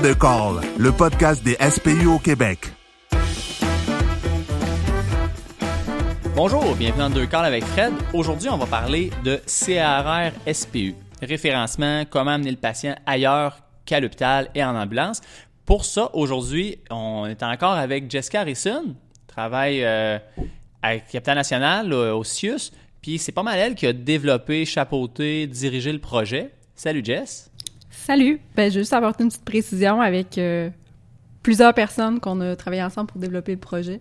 Deux calls, le podcast des SPU au Québec. Bonjour, bienvenue dans Deux Calls avec Fred. Aujourd'hui, on va parler de CRR SPU, référencement, comment amener le patient ailleurs qu'à l'hôpital et en ambulance. Pour ça, aujourd'hui, on est encore avec Jessica Harrison, travaille euh, avec Capital National au CIUS, puis c'est pas mal elle qui a développé, chapeauté, dirigé le projet. Salut Jess. Salut. Ben, je veux juste apporter une petite précision avec euh, plusieurs personnes qu'on a travaillé ensemble pour développer le projet.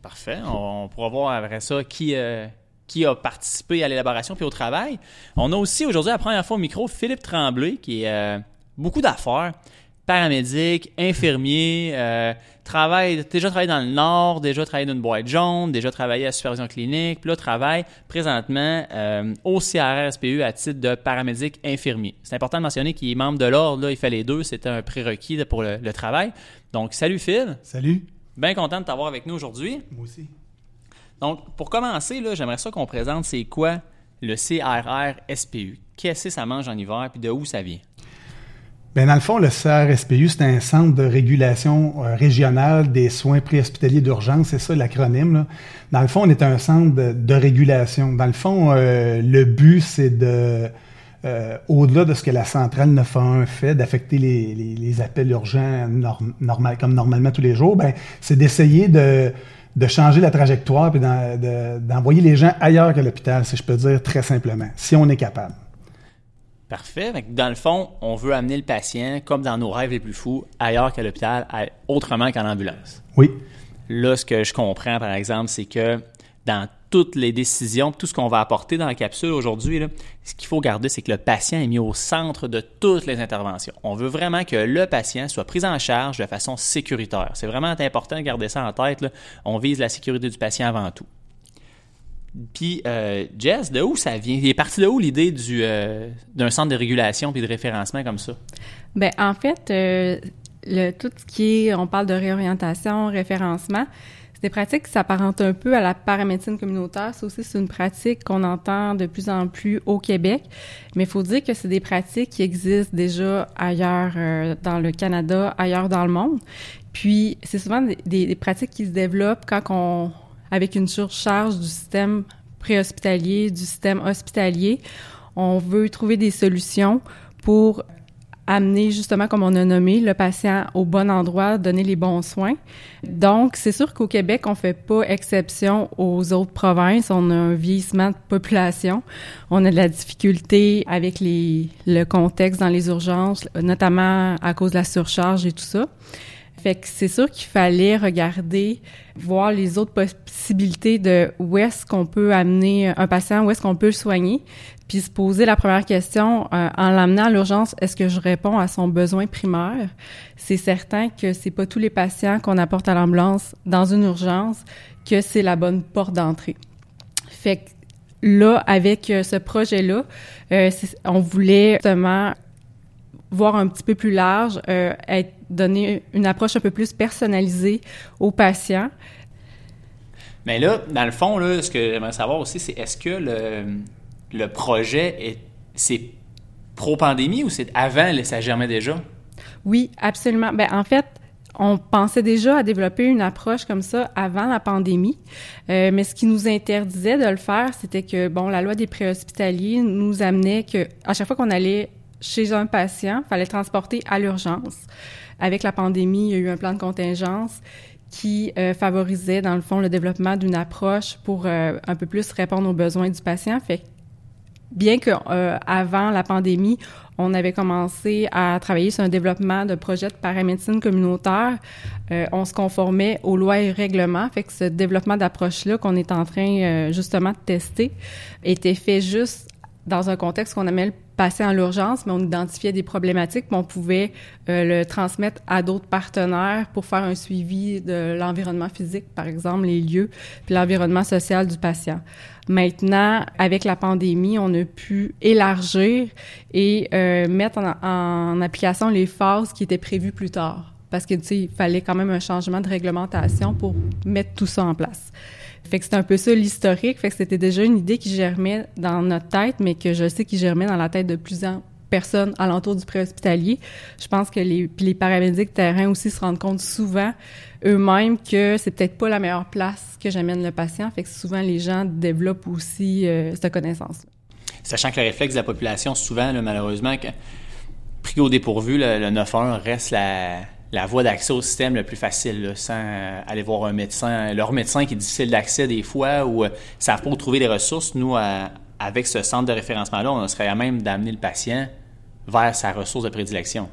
Parfait. On, pourra voir après ça qui, euh, qui a participé à l'élaboration puis au travail. On a aussi aujourd'hui, la première fois au micro, Philippe Tremblay, qui est euh, beaucoup d'affaires paramédic, infirmier, travaille, déjà travaillé dans le Nord, déjà travaillé dans une boîte jaune, déjà travaillé à supervision clinique, puis là, travaille présentement euh, au CRR-SPU à titre de paramédic infirmier. C'est important de mentionner qu'il est membre de l'ordre, là, il fait les deux, c'était un prérequis pour le, travail. Donc, salut Phil. Salut. Bien content de t'avoir avec nous aujourd'hui. Moi aussi. Donc, pour commencer, là, j'aimerais ça qu'on présente c'est quoi le CRR-SPU. Qu'est-ce que ça mange en hiver, puis de où ça vient? Bien, dans le fond, le CRSPU, c'est un centre de régulation euh, régional des soins préhospitaliers d'urgence. C'est ça l'acronyme. Dans le fond, on est un centre de, régulation. Dans le fond, euh, le but, c'est de, euh, au-delà de ce que la centrale 911 fait, d'affecter les, les, appels urgents normal, comme normalement tous les jours, ben, c'est d'essayer de, de changer la trajectoire et d'envoyer les gens ailleurs qu'à l'hôpital, si je peux dire très simplement, si on est capable. Parfait. Dans le fond, on veut amener le patient, comme dans nos rêves les plus fous, ailleurs qu'à l'hôpital, autrement qu'en ambulance. Oui. Là, ce que je comprends, par exemple, c'est que dans toutes les décisions, tout ce qu'on va apporter dans la capsule aujourd'hui, ce qu'il faut garder, c'est que le patient est mis au centre de toutes les interventions. On veut vraiment que le patient soit pris en charge de façon sécuritaire. C'est vraiment important de garder ça en tête. On vise la sécurité du patient avant tout. Puis, euh, Jess, de où ça vient? Il est parti de où l'idée du, euh, d'un centre de régulation puis de référencement comme ça? Bien, en fait, euh, le, tout ce qui est, on parle de réorientation, référencement, c'est des pratiques qui s'apparentent un peu à la paramédecine communautaire. Ça aussi, c'est une pratique qu'on entend de plus en plus au Québec. Mais il faut dire que c'est des pratiques qui existent déjà ailleurs dans le Canada, ailleurs dans le monde. Puis, c'est souvent des pratiques qui se développent quand on avec une surcharge du système préhospitalier, du système hospitalier. On veut trouver des solutions pour amener justement, comme on a nommé, le patient au bon endroit, donner les bons soins. Donc, c'est sûr qu'au Québec, on fait pas exception aux autres provinces. On a un vieillissement de population. On a de la difficulté avec les, le contexte dans les urgences, notamment à cause de la surcharge et tout ça. Fait que c'est sûr qu'il fallait regarder, voir les autres possibilités de où est-ce qu'on peut amener un patient, où est-ce qu'on peut le soigner, puis se poser la première question euh, en l'amenant à l'urgence, est-ce que je réponds à son besoin primaire? C'est certain que c'est pas tous les patients qu'on apporte à l'ambulance dans une urgence que c'est la bonne porte d'entrée. Fait que là, avec euh, ce projet-là, euh, on voulait justement voir un petit peu plus large, euh, être, donner une approche un peu plus personnalisée aux patients. Mais là, dans le fond, là, ce que j'aimerais savoir aussi, c'est est-ce que le, le projet est c'est pro-pandémie ou c'est avant, ça germait déjà? Oui, absolument. Ben, en fait, on pensait déjà à développer une approche comme ça avant la pandémie, euh, mais ce qui nous interdisait de le faire, c'était que bon, la loi des préhospitaliers nous amenait que à chaque fois qu'on allait chez un patient, fallait le transporter à l'urgence. Avec la pandémie, il y a eu un plan de contingence qui euh, favorisait, dans le fond, le développement d'une approche pour euh, un peu plus répondre aux besoins du patient. Fait bien que euh, avant la pandémie, on avait commencé à travailler sur un développement de projets de paramédecine communautaire, on se conformait aux lois et règlements. Fait que ce développement d'approche-là qu'on est en train justement de tester était fait juste dans un contexte qu'on appelle passer en l'urgence, mais on identifiait des problématiques, mais on pouvait euh, le transmettre à d'autres partenaires pour faire un suivi de l'environnement physique, par exemple, les lieux, puis l'environnement social du patient. Maintenant, avec la pandémie, on a pu élargir et euh, mettre en, en, application les phases qui étaient prévues plus tard. Parce que, tu sais, il fallait quand même un changement de réglementation pour mettre tout ça en place. Fait que c'est un peu ça l'historique. Fait que c'était déjà une idée qui germait dans notre tête, mais que je sais qui germait dans la tête de plus en personnes alentour du préhospitalier. Je pense que les, puis les paramédics terrain aussi se rendent compte souvent eux-mêmes que c'est peut-être pas la meilleure place que j'amène le patient. Fait que souvent les gens développent aussi euh, cette connaissance. Sachant que le réflexe de la population, souvent, malheureusement, pris au dépourvu, le, le 911 reste la, la voie d'accès au système le plus facile, sans euh, aller voir un médecin. Leur médecin qui est difficile d'accès des fois ou euh, savent pas trouver les ressources. Nous, avec ce centre de référencement-là, on serait à même d'amener le patient vers sa ressource de prédilection.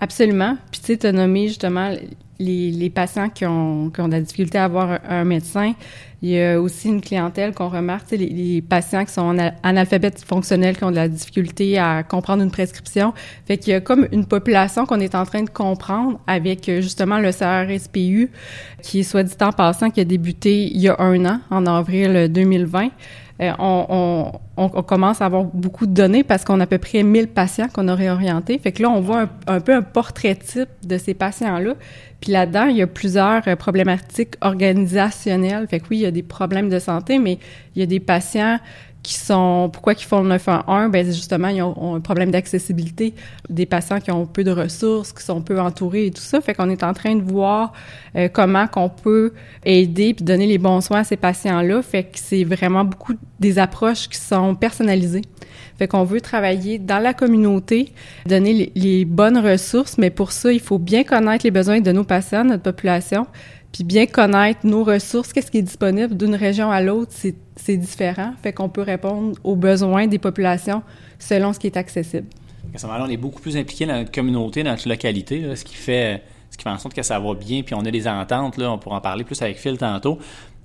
Absolument. Puis tu sais, tu as nommé justement les, patients qui ont, qui ont de la difficulté à avoir un médecin. Il y a aussi une clientèle qu'on remarque, les, les, patients qui sont analphabètes fonctionnels, qui ont de la difficulté à comprendre une prescription. Fait qu'il y a comme une population qu'on est en train de comprendre avec euh, justement le CRSPU, qui soit dit en passant, qui a débuté il y a un an, en avril 2020. Euh, on, commence à avoir beaucoup de données parce qu'on a à peu près 1000 patients qu'on a réorientés. Fait que là, on voit un, un peu un portrait type de ces patients-là. Puis là-dedans, il y a plusieurs euh, problématiques organisationnelles. Fait que oui, il y a des problèmes de santé, mais il y a des patients qui sont pourquoi qu'ils font le 911 ben justement ils ont, un problème d'accessibilité des patients qui ont peu de ressources qui sont peu entourés et tout ça. Fait qu'on est en train de voir euh, comment qu'on peut aider puis donner les bons soins à ces patients là fait que c'est vraiment beaucoup des approches qui sont personnalisées. Fait qu'on veut travailler dans la communauté, donner les, les, bonnes ressources, mais pour ça, il faut bien connaître les besoins de nos patients, notre population, puis bien connaître nos ressources, qu'est-ce qui est disponible d'une région à l'autre, c'est, différent. Fait qu'on peut répondre aux besoins des populations selon ce qui est accessible. À ce moment-là, on est beaucoup plus impliqué dans notre communauté, dans notre localité, ce qui fait ce qui fait en sorte que ça va bien, puis on a des ententes, là, on pourra en parler plus avec Phil tantôt,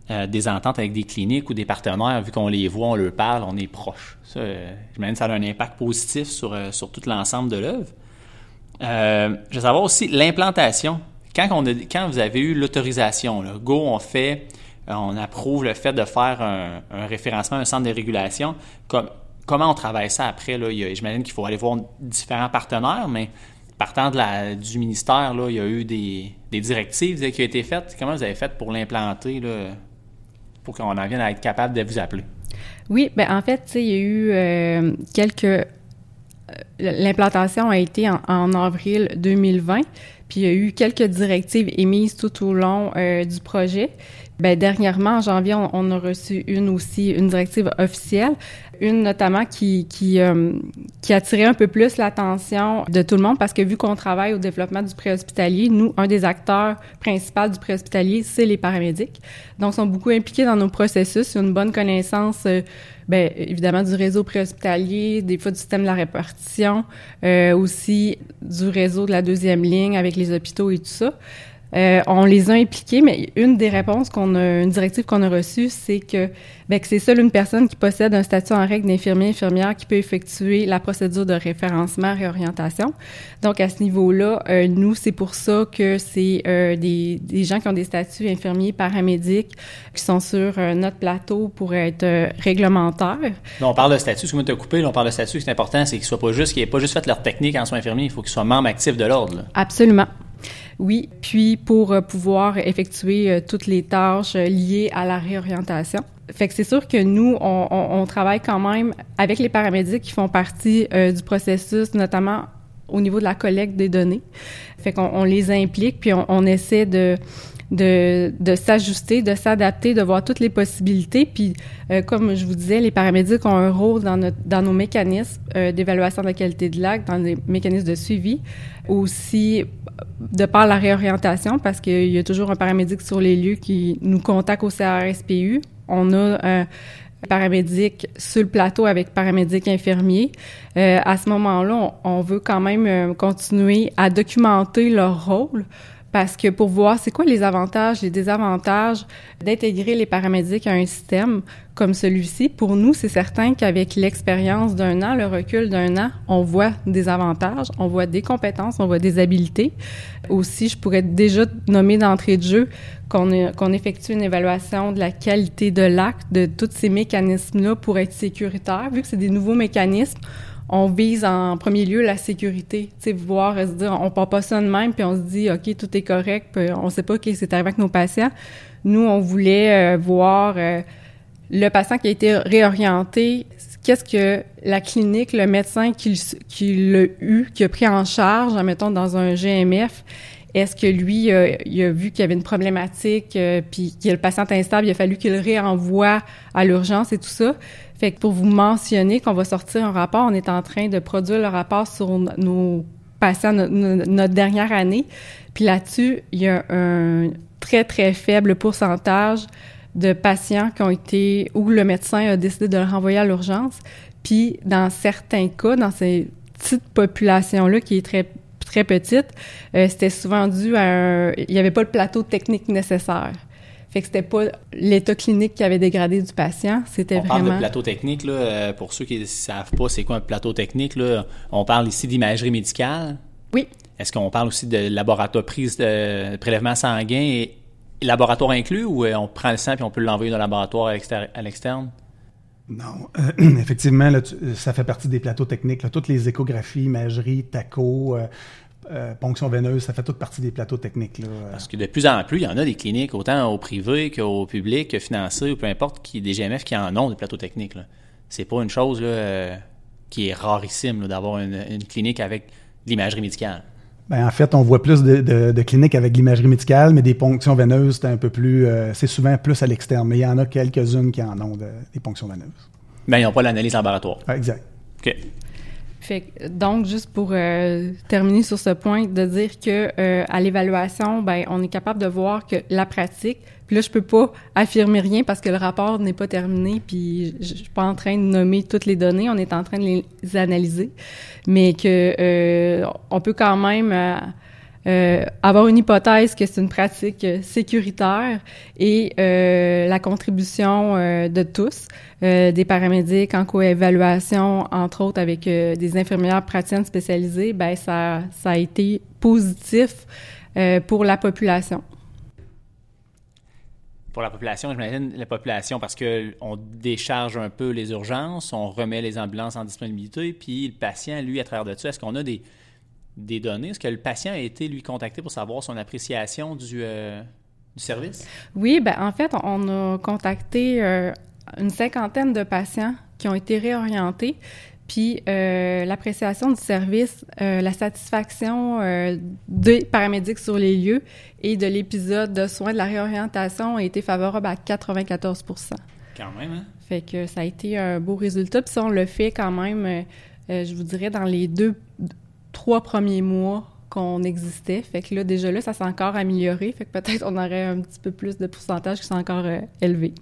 euh, des ententes avec des cliniques ou des partenaires, vu qu'on les voit, on leur parle, on est proche. Ça, euh, j'imagine que ça a un impact positif sur, euh, sur tout l'ensemble de l'œuvre. Euh, je veux savoir aussi l'implantation. Quand, on a, quand vous avez eu l'autorisation, go, on fait, on approuve le fait de faire un, référencement, un centre de régulation. Comme, comment on travaille ça après? J'imagine qu'il faut aller voir différents partenaires, mais partant du ministère, là, il y a eu des, directives qui ont été faites. Comment vous avez fait pour l'implanter? Pour qu'on en vienne à être capable de vous appeler? Oui, ben en fait, il y a eu euh, quelques... L'implantation a été en, en, avril 2020, puis il y a eu quelques directives émises tout au long euh, du projet. Ben, dernièrement, en janvier, on, on, a reçu une aussi, une directive officielle, une notamment qui qui, euh, qui attirait un peu plus l'attention de tout le monde parce que vu qu'on travaille au développement du préhospitalier, nous, un des acteurs principaux du préhospitalier, c'est les paramédics. Donc, ils sont beaucoup impliqués dans nos processus, ils ont une bonne connaissance, euh, ben, évidemment, du réseau préhospitalier, des fois du système de la répartition, euh, aussi du réseau de la deuxième ligne avec les hôpitaux et tout ça. Euh, on les a impliqués, mais une des réponses qu'on a, une directive qu'on a reçue, c'est que, ben, que c'est seule une personne qui possède un statut en règle d'infirmier infirmière qui peut effectuer la procédure de référencement réorientation. Donc à ce niveau-là, euh, nous c'est pour ça que c'est euh, des, des, gens qui ont des statuts infirmiers paramédics qui sont sur notre plateau pour être réglementaires. On parle de statut, ce que tu coupé, là, on parle de statut, c'est important, c'est qu'ils soient pas juste, qu'ils aient pas juste fait leur technique en soins infirmiers, il faut qu'ils soient membres actifs de l'ordre. Absolument. Oui, puis pour euh, pouvoir effectuer euh, toutes les tâches euh, liées à la réorientation. Fait que c'est sûr que nous, on, on, travaille quand même avec les paramédics qui font partie du processus, notamment au niveau de la collecte des données. Fait qu'on on les implique, puis on essaie de de, de s'ajuster, de s'adapter, de voir toutes les possibilités. Puis, euh, comme je vous disais, les paramédics ont un rôle dans, notre, dans nos mécanismes euh, d'évaluation de la qualité de l'acte, dans les mécanismes de suivi, aussi de par la réorientation, parce qu'il y a toujours un paramédic sur les lieux qui nous contacte au CRSPU. On a un paramédic sur le plateau avec paramédic infirmier. Euh, à ce moment-là, on, on, veut quand même euh, continuer à documenter leur rôle parce que pour voir c'est quoi les avantages, les désavantages d'intégrer les paramédics à un système comme celui-ci, pour nous, c'est certain qu'avec l'expérience d'un an, le recul d'un an, on voit des avantages, on voit des compétences, on voit des habiletés. Aussi, je pourrais déjà nommer d'entrée de jeu qu'on effectue une évaluation de la qualité de l'acte, de tous ces mécanismes-là pour être sécuritaire. Vu que c'est des nouveaux mécanismes, on vise en premier lieu la sécurité, tu sais, voir, se dire, on part pas ça de même, puis on se dit, OK, tout est correct, puis on sait pas ce qui est arrivé avec nos patients. Nous, on voulait euh, voir euh, le patient qui a été réorienté, qu'est-ce que la clinique, le médecin qui, l'a eu, qui a pris en charge, mettons, dans un GMF, est-ce que lui, euh, il a vu qu'il y avait une problématique, euh, puis a le patient instable, il a fallu qu'il le réenvoie à l'urgence et tout ça. Fait que pour vous mentionner qu'on va sortir un rapport, on est en train de produire le rapport sur nos patients, notre dernière année. Puis là-dessus, il y a un très, très faible pourcentage de patients qui ont été, où le médecin a décidé de le renvoyer à l'urgence. Puis dans certains cas, dans ces petites populations-là qui est très très petite, euh, c'était souvent dû à un... Il n'y avait pas le plateau technique nécessaire. Fait que c'était pas l'état clinique qui avait dégradé du patient, c'était vraiment... On parle de plateau technique, là, euh, pour ceux qui ne savent pas c'est quoi un plateau technique, là, on parle ici d'imagerie médicale. Oui. Est-ce qu'on parle aussi de laboratoire prise de prélèvement sanguin et laboratoire inclus ou euh, on prend le sang puis on peut l'envoyer dans le laboratoire à l'externe? Non, effectivement, ça fait partie des plateaux techniques. Toutes les échographies, imagerie, TACO, euh, ponction veineuse, ça fait toute partie des plateaux techniques. Là. Parce que de plus en plus, il y en a des cliniques, autant au privé qu'au public, que financé, ou peu importe, qui, des GMF qui en ont des plateaux techniques. C'est pas une chose là, euh, qui est rarissime d'avoir une, clinique avec l'imagerie médicale. Ben, en fait, on voit plus de, cliniques avec l'imagerie médicale, mais des ponctions veineuses, c'est un peu plus, euh, c'est souvent plus à l'externe. Mais il y en a quelques-unes qui en ont des ponctions veineuses. Mais ben, ils n'ont pas l'analyse laboratoire. Ah, exact. OK donc, juste pour euh, terminer sur ce point, de dire que euh, à l'évaluation, ben, on est capable de voir que la pratique. Puis là, je peux pas affirmer rien parce que le rapport n'est pas terminé. Puis je, je suis pas en train de nommer toutes les données. On est en train de les analyser, mais que euh, on peut quand même euh, avoir une hypothèse que c'est une pratique sécuritaire et euh, la contribution euh, de tous, des paramédics en coévaluation, entre autres avec des infirmières praticiennes spécialisées, ben ça, ça a été positif pour la population. Pour la population, j'imagine la population parce que on décharge un peu les urgences, on remet les ambulances en disponibilité, puis le patient, lui, à travers de ça, est-ce qu'on a des des données? Est-ce que le patient a été, lui, contacté pour savoir son appréciation du, euh, du service? Oui, ben en fait, on a contacté euh, une cinquantaine de patients qui ont été réorientés. Puis euh, l'appréciation du service, la satisfaction des paramédics sur les lieux et de l'épisode de soins de la réorientation a été favorable à 94% Quand même, hein? Fait que ça a été un beau résultat. Puis ça, on le fait quand même, je vous dirais, dans les deux, trois premiers mois qu'on existait. Fait que là, déjà là, ça s'est encore amélioré. Fait que peut-être on aurait un petit peu plus de pourcentage qui sont encore euh, élevé.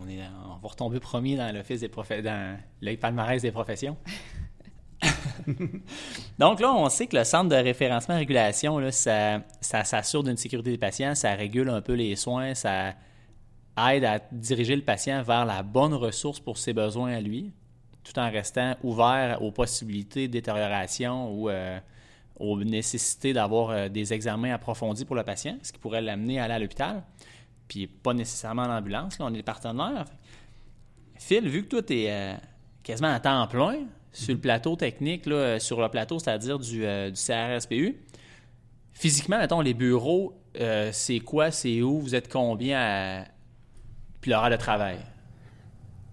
On, est, on va retomber premier dans l'office des dans le palmarès des professions. Donc là, on sait que le centre de référencement et régulation, là, ça, ça s'assure d'une sécurité des patients, ça régule un peu les soins, ça aide à diriger le patient vers la bonne ressource pour ses besoins à lui tout en restant ouvert aux possibilités de détérioration ou euh, aux nécessités d'avoir euh, des examens approfondis pour le patient, ce qui pourrait l'amener à aller à l'hôpital, puis pas nécessairement en ambulance. Là, on est partenaires. Phil, vu que toi, tu es euh, quasiment à temps plein sur le plateau technique, là, sur le plateau, c'est-à-dire du, CRSPU, physiquement, mettons, les bureaux, c'est quoi, c'est où, vous êtes combien puis l'horaire de travail?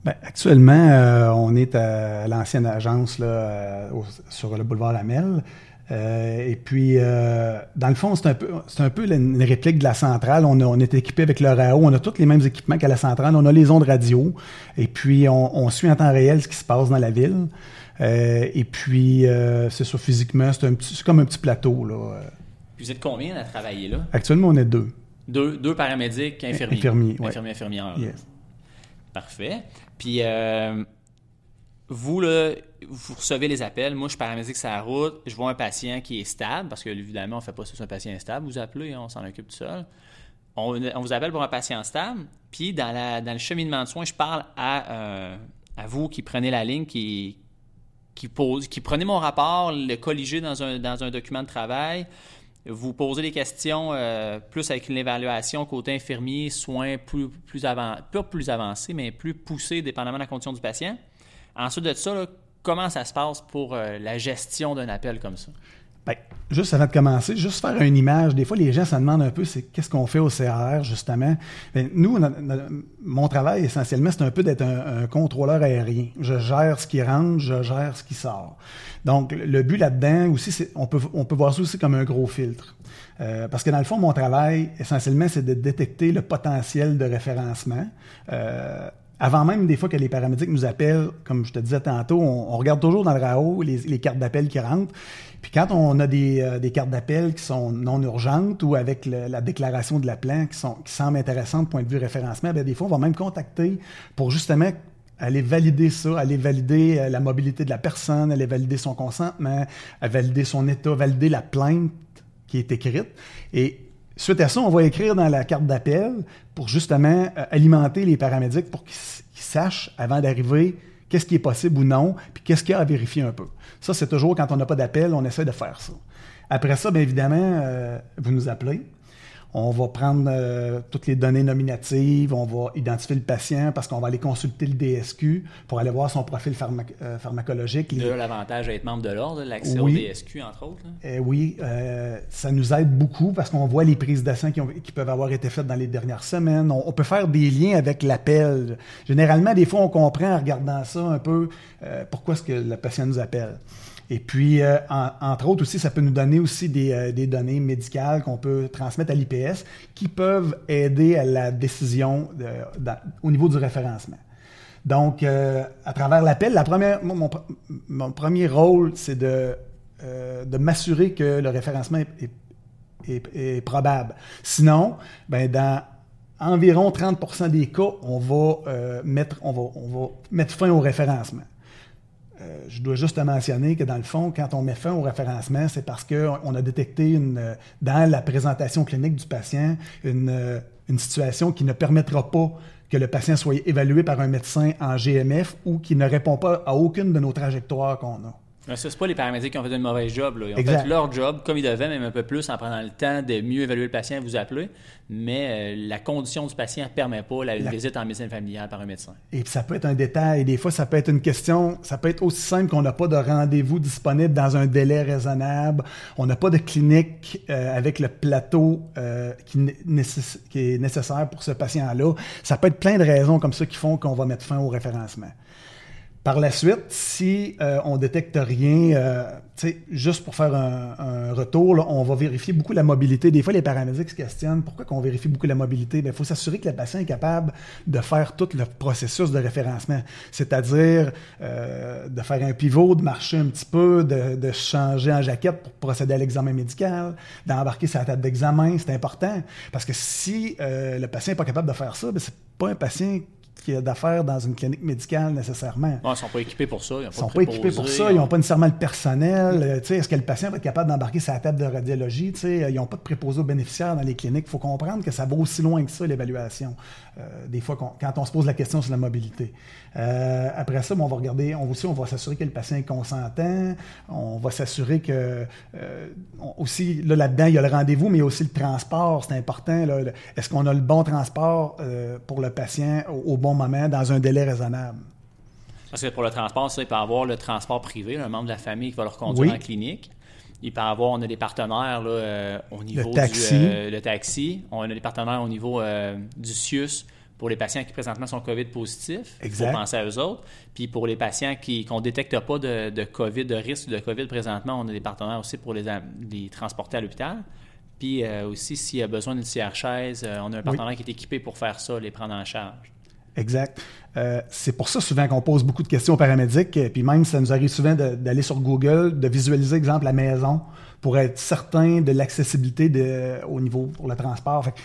Ben, actuellement, euh, on est à l'ancienne agence là, euh, sur le boulevard Lamel. Euh, et puis, dans le fond, c'est un peu, c'est un peu une réplique de la centrale. On, on est équipé avec le RAO. On a tous les mêmes équipements qu'à la centrale. On a les ondes radio. Et puis, on, suit en temps réel ce qui se passe dans la ville. et puis, c'est ça, physiquement, c'est, un petit, c'est comme un petit plateau. Là. vous êtes combien à travailler là? Actuellement, on est deux. Deux, deux paramédics, infirmiers. Infirmiers, Infirmiers, infirmières. Parfait. Puis, euh, vous, là, vous recevez les appels. Moi, je suis paramédic sur la route. Je vois un patient qui est stable, parce que, évidemment, on ne fait pas ça sur un patient instable. Vous appelez, on s'en occupe tout seul. On, vous appelle pour un patient stable. Puis, dans, le cheminement de soins, je parle à, euh, à vous qui prenez la ligne, qui, qui, pose, qui prenez mon rapport, le colligez dans un, dans un document de travail vous posez des questions euh, plus avec une évaluation côté infirmier, soins plus, plus pas plus avancés, mais plus poussés dépendamment de la condition du patient. Ensuite de ça, comment ça se passe pour euh, la gestion d'un appel comme ça? Ben, juste avant de commencer, juste faire une image. Des fois, les gens se demandent un peu, c'est qu'est-ce qu'on fait au CRR, justement? Ben, nous, no- no- mon travail, essentiellement, c'est un peu d'être un, un contrôleur aérien. Je gère ce qui rentre, je gère ce qui sort. Donc, le but là-dedans aussi, on peut, on peut voir ça aussi comme un gros filtre. Euh, parce que dans le fond, mon travail, essentiellement, c'est de détecter le potentiel de référencement. Euh, avant même des fois que les paramédics nous appellent, comme je te disais tantôt, on, on regarde toujours dans le RAO les, cartes d'appel qui rentrent. Puis quand on a des, euh, des cartes d'appel qui sont non urgentes ou avec la déclaration de la plan qui, sont, qui semblent intéressantes point de vue référencement, bien, des fois, on va même contacter pour justement aller valider ça, aller valider euh, la mobilité de la personne, aller valider son consentement, à valider son état, valider la plainte qui est écrite. Et suite à ça, on va écrire dans la carte d'appel pour justement euh, alimenter les paramédics pour qu'ils sachent avant d'arriver qu'est-ce qui est possible ou non, puis qu'est-ce qu'il y a à vérifier un peu. Ça, c'est toujours quand on n'a pas d'appel, on essaie de faire ça. Après ça, bien évidemment, euh, vous nous appelez. On va prendre euh, toutes les données nominatives, on va identifier le patient parce qu'on va aller consulter le DSQ pour aller voir son profil euh, pharmacologique. les- Là, l'avantage d'être membre de l'ordre, l'accès Oui. au DSQ, entre autres. eh oui, euh, ça nous aide beaucoup parce qu'on voit les prises de sang qui, ont- qui peuvent avoir été faites dans les dernières semaines. On, on peut faire des liens avec l'appel. Généralement, des fois, on comprend en regardant ça un peu euh, pourquoi est-ce que le patient nous appelle. Et puis, euh, en- entre autres aussi, ça peut nous donner aussi des, euh, données médicales qu'on peut transmettre à l'IPS qui peuvent aider à la décision au niveau du référencement. Donc, euh, à travers l'appel, mon, mon pr- mon premier rôle, c'est de, de m'assurer que le référencement est, probable. Sinon, ben, dans environ 30% des cas, on va, mettre, on, va, on va mettre fin au référencement. Euh, je dois juste te mentionner que dans le fond, quand on met fin au référencement, c'est parce qu'on a détecté une, euh, dans la présentation clinique du patient une, euh, une situation qui ne permettra pas que le patient soit évalué par un médecin en GMF ou qui ne répond pas à aucune de nos trajectoires qu'on a. Mais ça, c'est pas les paramédics qui ont fait une mauvaise job. Là. Ils ont Exact. fait leur job comme ils devaient, même un peu plus, en prenant le temps de mieux évaluer le patient et vous appeler. Mais euh, la condition du patient ne permet pas la, La- visite en médecine familiale par un médecin. Et puis ça peut être un détail, des fois ça peut être une question, ça peut être aussi simple qu'on n'a pas de rendez-vous disponible dans un délai raisonnable, on n'a pas de clinique euh, avec le plateau euh, qui est nécessaire pour ce patient-là. Ça peut être plein de raisons comme ça qui font qu'on va mettre fin au référencement. Par la suite, si euh, on détecte rien, euh, juste pour faire un, retour, on va vérifier beaucoup la mobilité. Des fois, les paramédics se questionnent pourquoi qu'on vérifie beaucoup la mobilité? Il faut s'assurer que le patient est capable de faire tout le processus de référencement, c'est-à-dire euh, de faire un pivot, de marcher un petit peu, de, de changer en jaquette pour procéder à l'examen médical, d'embarquer sa table d'examen. C'est important parce que si euh, le patient n'est pas capable de faire ça, ben, c'est pas un patient qui a d'affaires dans une clinique médicale nécessairement. Ils ne sont pas équipés pour ça. Ils Ils sont pas équipés pour ça, ils n'ont pas nécessairement le personnel. Euh, Est-ce que le patient va être capable d'embarquer sa table de radiologie? Sais, Ils n'ont pas de préposés aux bénéficiaires dans les cliniques. Il faut comprendre que ça va aussi loin que ça, l'évaluation. Euh, des fois, quand on se pose la question sur la mobilité. Euh, après ça, bon, on va regarder, on, aussi, on va s'assurer que le patient est consentant. On va s'assurer que, euh, on- aussi, là, là-dedans, il y a le rendez-vous, mais il y a aussi le transport. C'est important. Est-ce qu'on a le bon transport euh, pour le patient au, au bon moment, dans un délai raisonnable? Parce que pour le transport, ça, il peut avoir le transport privé, un membre de la famille qui va le reconduire Oui. en clinique. Il peut avoir, on a des partenaires là, euh, au niveau taxi. du euh, le taxi. On a des partenaires au niveau euh, du CIUS pour les patients qui présentement sont COVID positifs. Il faut penser à eux autres. Puis pour les patients qui qu'on ne détecte pas de, de COVID, de risque de COVID présentement, on a des partenaires aussi pour les, les transporter à l'hôpital. Puis aussi, s'il y a besoin d'une CR-chaise, euh, on a un partenaire qui est équipé pour faire ça, les prendre en charge. Exact. Euh, c'est pour ça souvent qu'on pose beaucoup de questions aux paramédics, euh, puis même ça nous arrive souvent d'aller sur Google, de visualiser, exemple, la maison, pour être certain de l'accessibilité au niveau pour le transport. Fait que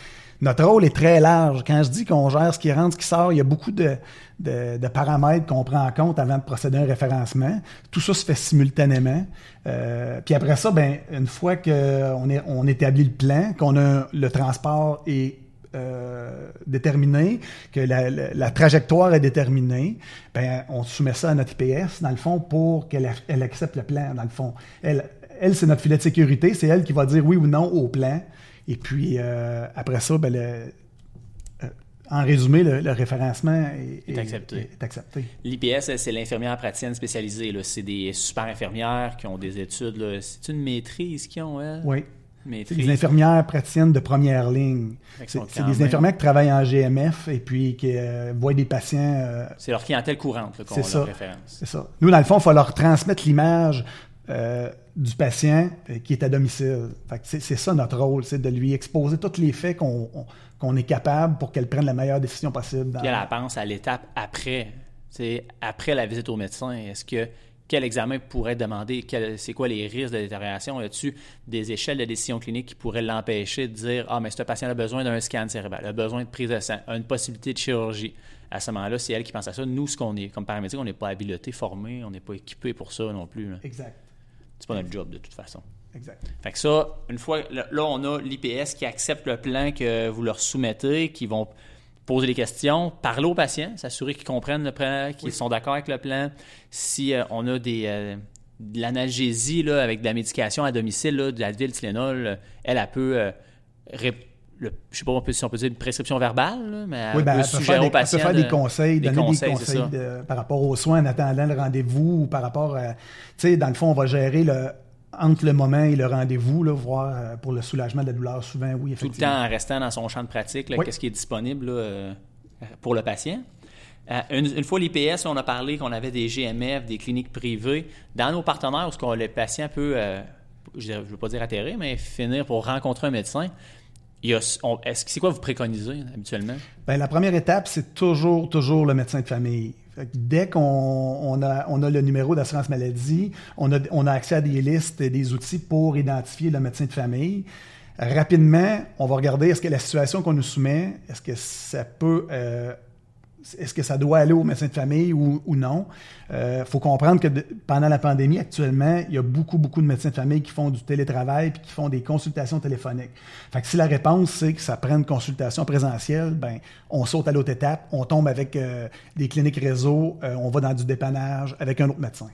notre rôle est très large. Quand je dis qu'on gère ce qui rentre, ce qui sort, il y a beaucoup de, de- de paramètres qu'on prend en compte avant de procéder à un référencement. Tout ça se fait simultanément. Euh, puis après ça, ben, une fois qu'on on établit le plan, qu'on a le transport et euh, déterminé, que la, la- la trajectoire est déterminée, ben, on soumet ça à notre IPS, dans le fond, pour qu'elle elle accepte le plan, dans le fond. Elle, elle c'est notre filet de sécurité, c'est elle qui va dire oui ou non au plan. Et puis, euh, après ça, ben, le- euh, en résumé, le, le référencement est, Est accepté. est accepté. L'IPS, c'est l'infirmière praticienne spécialisée. là. C'est des super infirmières qui ont des études. là. C'est une maîtrise qu'ils ont, elles? Oui. C'est des infirmières praticiennes de première ligne. C'est des même- infirmières qui travaillent en GMF et puis qui euh, voient des patients. euh, C'est leur clientèle courante qu'on C'est a ça. leur référence. c'est ça. Nous, dans le fond, il faut leur transmettre l'image euh, du patient qui est à domicile. C'est ça notre rôle, c'est de lui exposer tous les faits qu'on on- qu'on est capable pour qu'elle prenne la meilleure décision possible. dans- Puis elle, pense à l'étape après. C'est après la visite au médecin. Est-ce que quel examen pourrait demander? C'est quoi les risques de détérioration? Y a-t-il des échelles de décision clinique qui pourraient l'empêcher de dire Ah, mais ce patient a besoin d'un scan cérébral, a besoin de prise de sang, a une possibilité de chirurgie? À ce moment-là, c'est elle qui pense à ça. Nous, ce qu'on est, comme paramédic, on n'est pas habilité, formé, on n'est pas équipé pour ça non plus. là. Exact. C'est pas notre job de toute façon. Exact. Fait que ça, une fois, là, on a l'IPS qui accepte le plan que vous leur soumettez, qui vont poser des questions, parler aux patients, s'assurer qu'ils comprennent le plan, qu'ils sont d'accord avec le plan. Si euh, on a des, euh, de l'analgésie là, avec de la médication à domicile, là, de l'Advil, Tylenol, euh, elle, elle peut, euh, rép- le- je sais pas on peut- si on peut dire une prescription verbale, là, mais elle Oui, ben, peut elle peut faire, des, aux elle peut patients faire de- des conseils, des donner conseils, des conseils de- par rapport aux soins en attendant le rendez-vous ou par rapport à. Tu sais, dans le fond, on va gérer le, entre le moment et le rendez-vous, voir euh, pour le soulagement de la douleur, souvent, oui, tout le effectivement. temps en restant dans son champ de pratique, Oui. qu'est-ce qui est disponible là, euh, pour le patient. Euh, une, une fois l'IPS, on a parlé qu'on avait des GMF, des cliniques privées. Dans nos partenaires, où ce le patient peut, euh, je ne veux pas dire atterrir, mais finir pour rencontrer un médecin, c'est quoi vous préconisez habituellement? Ben, la première étape, c'est toujours, toujours le médecin de famille. Dès qu'on on a, le numéro d'assurance maladie, on a, on a accès à des listes et des outils pour identifier le médecin de famille. Rapidement, on va regarder est-ce que la situation qu'on nous soumet, est-ce que ça peut, euh, est-ce que ça doit aller au médecin de famille ou, ou non? Il faut comprendre que de- pendant la pandémie, actuellement, il y a beaucoup, beaucoup de médecins de famille qui font du télétravail puis qui font des consultations téléphoniques. Fait que si la réponse, c'est que ça prend une consultation présentielle, ben, on saute à l'autre étape, on tombe avec euh, des cliniques réseau, euh, on va dans du dépannage avec un autre médecin.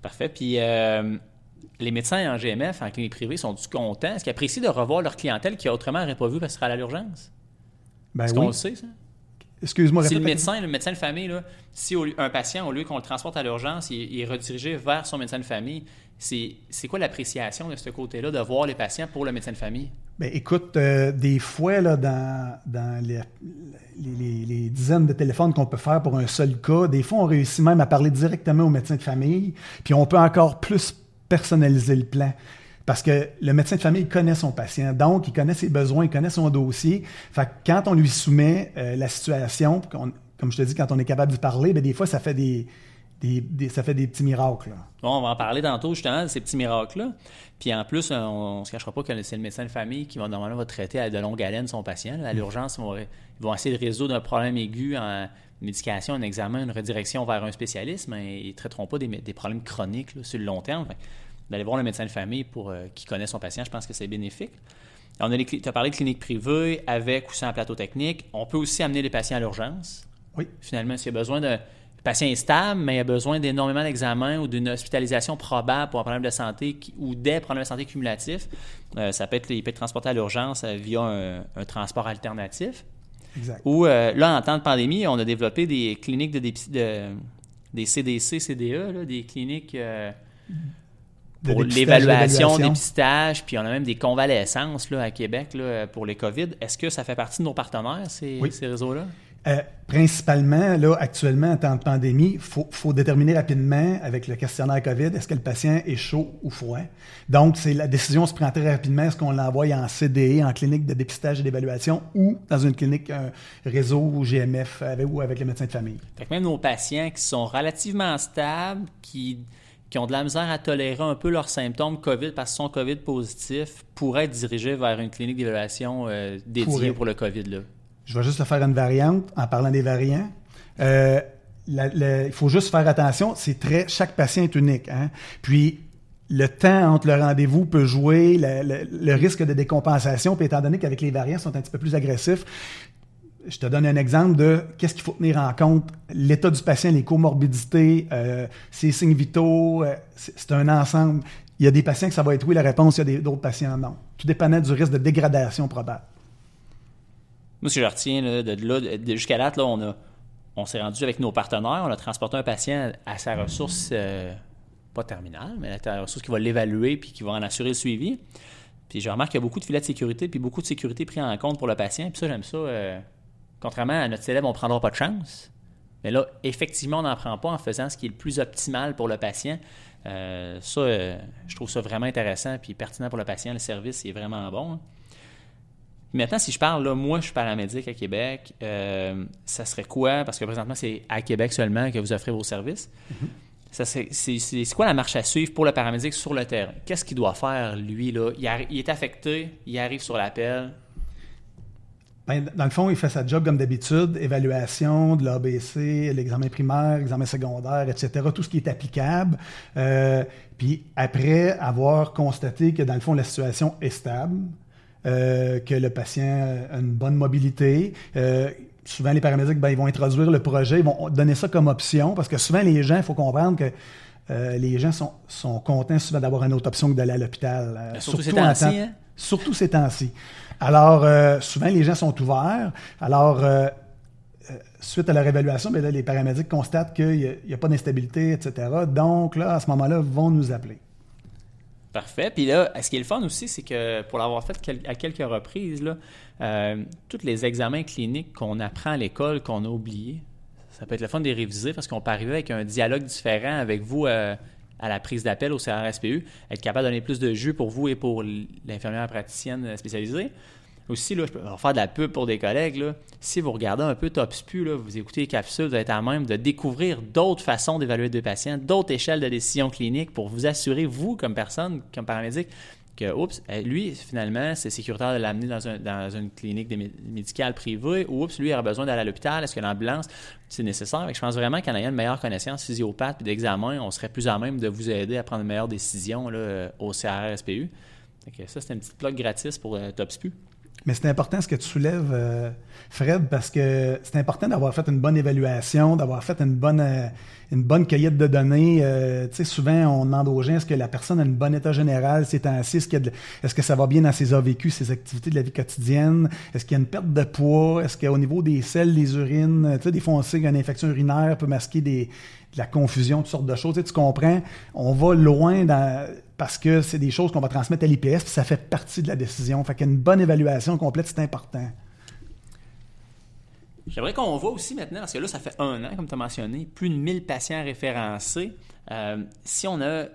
Parfait. Puis euh, les médecins en GMF, en clinique privée, sont-ils contents? Est-ce qu'ils apprécient de revoir leur clientèle qui autrement n'aurait pas vu parce qu'elle serait à l'urgence? Ben Est-ce oui. qu'on le sait, ça? Excuse-moi, Si le médecin, le médecin de famille, là, si au un patient, au lieu qu'on le transporte à l'urgence, il, il est redirigé vers son médecin de famille, c'est c'est quoi l'appréciation de ce côté-là de voir les patients pour le médecin de famille? Ben, écoute, euh, des fois, là, dans, dans les, les- les- les dizaines de téléphones qu'on peut faire pour un seul cas, des fois, on réussit même à parler directement au médecin de famille, puis on peut encore plus personnaliser le plan. Parce que le médecin de famille connaît son patient, donc il connaît ses besoins, il connaît son dossier. Fait que quand on lui soumet euh, la situation, comme je te dis, quand on est capable d'y parler, ben, des fois, ça fait des, des- ça fait des petits miracles. Bon, on va en parler tantôt, justement, de ces petits miracles-là. Puis en plus, euh, on ne se cachera pas que c'est le médecin de famille qui va normalement va traiter à de longue haleine son patient. À l'urgence, ils vont, essayer de résoudre un problème aigu en médication, un examen, une redirection vers un spécialiste, mais ils ne traiteront pas des, problèmes chroniques sur le long terme. D'aller voir le médecin de famille pour, euh, qui connaît son patient, je pense que c'est bénéfique. On a les, tu as parlé de clinique privée avec ou sans plateau technique. On peut aussi amener les patients à l'urgence. Oui. Finalement, s'il y a besoin de. Le patient est stable, mais il a besoin d'énormément d'examens ou d'une hospitalisation probable pour un problème de santé qui- ou des problèmes de santé cumulatifs. euh, ça peut être, il peut être transporté à l'urgence euh, via un, un transport alternatif. Exact. Ou euh, là, en temps de pandémie, on a développé des cliniques de, de- des CDC, CDE, là, des cliniques euh, De pour l'évaluation, dépistage, puis on a même des convalescences là, à Québec là, pour les COVID. Est-ce que ça fait partie de nos partenaires, ces, Oui. ces réseaux-là? Euh, principalement, là, actuellement, en temps de pandémie, il faut, faut déterminer rapidement avec le questionnaire COVID, est-ce que le patient est chaud ou froid? Donc, c'est la décision se prend très rapidement, est-ce qu'on l'envoie en CDE, en clinique de dépistage et d'évaluation, ou dans une clinique, un réseau GMF avec, ou avec le médecin de famille. Fait que même nos patients qui sont relativement stables, qui, qui ont de la misère à tolérer un peu leurs symptômes COVID parce qu'ils sont COVID positifs, pourraient être dirigés vers une clinique d'évaluation euh, dédiée pour le COVID. Là. Je vais juste te faire une variante en parlant des variants. Euh, il faut juste faire attention, c'est très chaque patient est unique. Hein? Puis le temps entre le rendez-vous peut jouer, le, le- le risque de décompensation, puis étant donné qu'avec les variants sont un petit peu plus agressifs, je te donne un exemple de qu'est-ce qu'il faut tenir en compte, l'état du patient, les comorbidités, euh, ses signes vitaux, euh, c'est un ensemble. Il y a des patients que ça va être oui la réponse, il y a d'autres patients non. Tout dépendant du risque de dégradation probable. Moi, ce que je retiens de, là, jusqu'à date, là, on, a, on s'est rendu avec nos partenaires, on a transporté un patient à sa ressource, euh, pas terminale, mais à la ressource qui va l'évaluer puis qui va en assurer le suivi. Puis je remarque qu'il y a beaucoup de filets de sécurité puis beaucoup de sécurité pris en compte pour le patient. Puis ça, j'aime ça. Contrairement à notre célèbre, on ne prendra pas de chance. Mais là, effectivement, on n'en prend pas en faisant ce qui est le plus optimal pour le patient. Euh, ça, euh, je trouve ça vraiment intéressant puis pertinent pour le patient. Le service est vraiment bon. hein. Maintenant, si je parle, là, moi, je suis paramédic à Québec, euh, ça serait quoi? Parce que présentement, c'est à Québec seulement que vous offrez vos services. Ça serait- c'est, quoi la marche à suivre pour le paramédic sur le terrain? Qu'est-ce qu'il doit faire, lui? Là? Il est affecté, il arrive sur l'appel. Ben, dans le fond, il fait sa job comme d'habitude, évaluation de l'ABC, l'examen primaire, l'examen secondaire, etc., tout ce qui est applicable. Euh, puis après avoir constaté que dans le fond, la situation est stable, euh, que le patient a une bonne mobilité, euh, souvent les paramédics, ben, ils vont introduire le projet, ils vont donner ça comme option, parce que souvent les gens, il faut comprendre que euh, les gens sont, sont contents souvent d'avoir une autre option que d'aller à l'hôpital. euh, Ben, surtout ces temps-ci, temps- hein? Surtout ces temps-ci. Alors, euh, souvent, les gens sont ouverts. Alors, euh, euh, suite à leur évaluation, ben là, les paramédics constatent qu'il n'y a, pas d'instabilité, etc. Donc, là, à ce moment-là, vont nous appeler. Parfait. Puis là, ce qui est le fun aussi, c'est que pour l'avoir fait à quelques reprises, tous les examens cliniques qu'on apprend à l'école, qu'on a oubliés, ça peut être le fun de les réviser parce qu'on peut arriver avec un dialogue différent avec vous à la prise d'appel au CRSPU, être capable de donner plus de jus pour vous et pour l'infirmière praticienne spécialisée. Aussi, là, je peux faire de la pub pour des collègues. Là. Si vous regardez un peu Top SPU, là, vous écoutez les capsules, vous êtes à même de découvrir d'autres façons d'évaluer des patients, d'autres échelles de décision clinique pour vous assurer, vous, comme personne, comme paramédic, que, oups, euh, lui, finalement, c'est sécuritaire de l'amener dans, un- dans une clinique médicale privée, ou oups, lui, il aurait besoin d'aller à l'hôpital, est-ce que l'ambulance, c'est nécessaire? Je pense vraiment qu'en ayant une meilleure connaissance physiopathe et d'examen, on serait plus à même de vous aider à prendre une meilleure décision là, euh, au CRSPU. Que ça, c'est une petite plug gratis pour euh, Top SPU. Mais c'est important ce que tu soulèves, euh, Fred, parce que c'est important d'avoir fait une bonne évaluation, d'avoir fait une bonne, euh, une bonne cueillette de données. Euh, tu sais, souvent, on demande aux gens est-ce que la personne a un bon état général ces temps-ci, est-ce, de- est-ce que ça va bien dans ses AVQ, ses activités de la vie quotidienne, est-ce qu'il y a une perte de poids, est-ce qu'au niveau des selles, des urines, tu sais, des fois, on sait qu'une infection urinaire peut masquer des, de la confusion, toutes sortes de choses. Tu comprends? On va loin dans, parce que c'est des choses qu'on va transmettre à l'IPS, puis ça fait partie de la décision. Fait qu'une bonne évaluation complète, c'est important. J'aimerais qu'on voit aussi maintenant, parce que là, ça fait un an, comme tu as mentionné, plus de 1000 patients référencés. Euh, si on a.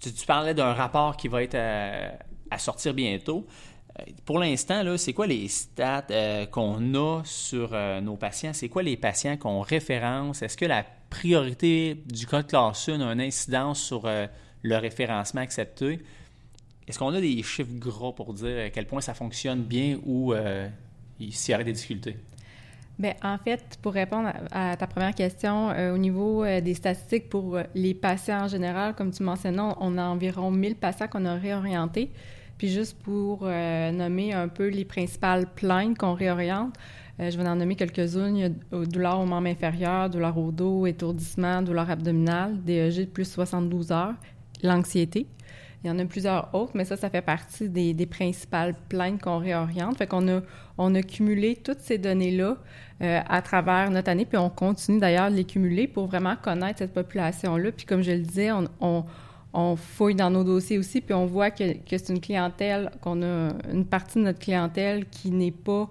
Tu, parlais d'un rapport qui va être à, à sortir bientôt. Euh, Pour l'instant, c'est quoi les stats euh, qu'on a sur euh, nos patients? C'est quoi les patients qu'on référence? Est-ce que la priorité du code classe 1 a une incidence sur euh, le référencement accepté? Est-ce qu'on a des chiffres gras pour dire à quel point ça fonctionne bien ou euh, s'il y aurait des difficultés? Bien, en fait, pour répondre à, ta première question, euh, au niveau euh, des statistiques pour euh, les patients en général, comme tu mentionnais, on, a environ 1000 patients qu'on a réorientés. Puis juste pour nommer un peu les principales plaintes qu'on réoriente, je vais en nommer quelques-unes. Il y a douleur au membre inférieur, douleur au dos, étourdissement, douleur abdominale, DEG de plus 72 heures, l'anxiété. Il y en a plusieurs autres, mais ça, ça fait partie des, des principales plaintes qu'on réoriente. Fait qu'on a, on a cumulé toutes ces données-là euh, à travers notre année, puis on continue d'ailleurs de les cumuler pour vraiment connaître cette population-là. Puis comme je le disais, on, on, on fouille dans nos dossiers aussi, puis on voit que, que c'est une clientèle, qu'on a une partie de notre clientèle qui n'est pas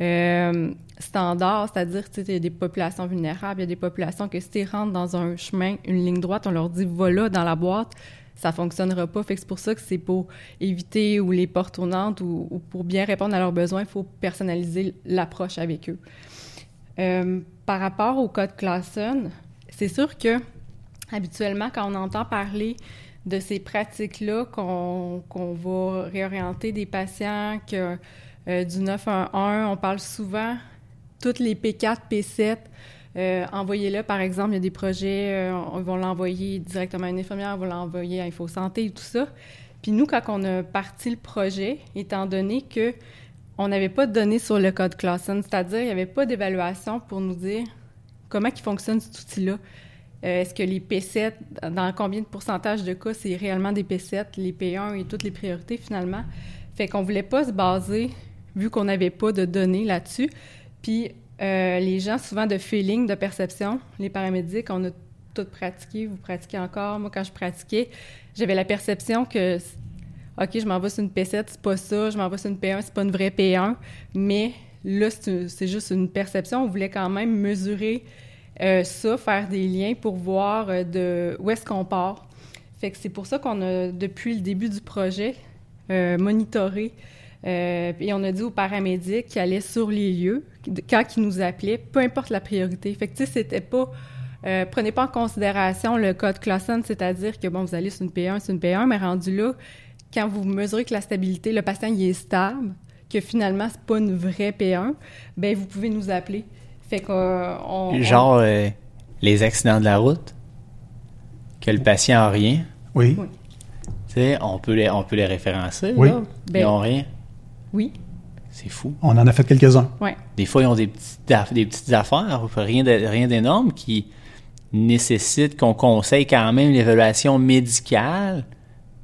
euh, standard, c'est-à-dire qu'il y a des populations vulnérables, il y a des populations que si tu rentres dans un chemin, une ligne droite, on leur dit voilà dans la boîte, ça fonctionnera pas. Fait que c'est pour ça que c'est pour éviter ou les portes tournantes ou, ou, pour bien répondre à leurs besoins, il faut personnaliser l'approche avec eux. Euh, par rapport au code Classen, c'est sûr que habituellement, quand on entend parler de ces pratiques-là, qu'on qu va réorienter des patients, que euh, du 911, on parle souvent toutes les P4, P7. Euh, envoyez-le, par exemple, il y a des projets, euh, on va l'envoyer directement à une infirmière, on va l'envoyer à Info Santé et tout ça. Puis nous, quand on a parti le projet, étant donné que on n'avait pas de données sur le code Classen, c'est-à-dire il n'y avait pas d'évaluation pour nous dire comment fonctionne cet outil-là. Euh, Est-ce que les P7, dans combien de pourcentage de cas, c'est réellement des P7, les P1 et toutes les priorités finalement? Fait qu'on voulait pas se baser vu qu'on n'avait pas de données là-dessus. Puis euh, les gens, souvent de feeling, de perception, les paramédics, on a tout pratiqué, vous pratiquez encore. Moi, quand je pratiquais, j'avais la perception que, OK, je m'en vais sur une P7, c'est pas ça, je m'en vais sur une P1, c'est pas une vraie P1, mais là, c'est juste une perception. On voulait quand même mesurer euh, ça, faire des liens pour voir euh, de où est-ce qu'on part. Fait que c'est pour ça qu'on a, depuis le début du projet, monitoré et on a dit aux paramédics qui allaient sur les lieux, quand ils nous appelaient, peu importe la priorité. Fait que, tu sais, c'était pas... prenez pas en considération le code Clausen, c'est-à-dire que, bon, vous allez sur une P1, c'est une P1, mais rendu là, quand vous mesurez que la stabilité, le patient, il est stable, que finalement, c'est pas une vraie P1, ben vous pouvez nous appeler. Fait qu'on... Genre euh, les accidents de la route, que le patient n'a rien. Oui. Tu sais, on peut les, on peut les référencer, Oui. là. Ben- Ils n'ont rien. Oui, C'est fou. On en a fait quelques-uns. oui. Des fois, ils ont des petites, aff- des petites affaires, rien de- rien d'énorme, qui nécessitent qu'on conseille quand même l'évaluation médicale.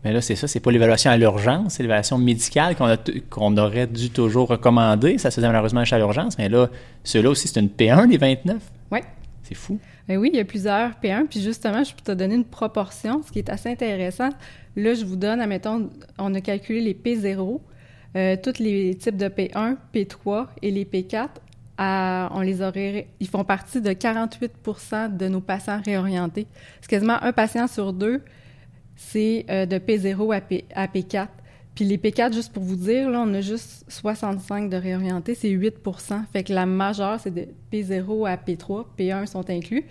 Mais là, c'est ça, c'est pas l'évaluation à l'urgence, c'est l'évaluation médicale qu'on a t- qu'on aurait dû toujours recommander. Ça se faisait malheureusement à l'urgence, mais là, ceux-là aussi, c'est une P1, les 29. Oui. C'est fou. Ben oui, il y a plusieurs P1, puis justement, je peux te donner une proportion, ce qui est assez intéressant. Là, je vous donne, admettons, on a calculé les P0, euh, tous les types de P1, P3 et les P4, à- on les aurait, ils font partie de 48% de nos patients réorientés. C'est quasiment un patient sur deux, c'est euh, de P0 à, P, à P4. Puis les P4, juste pour vous dire, là, on a juste 65 de réorientés, c'est 8% Fait que la majeure, c'est de P0 à P3, P1 sont inclus.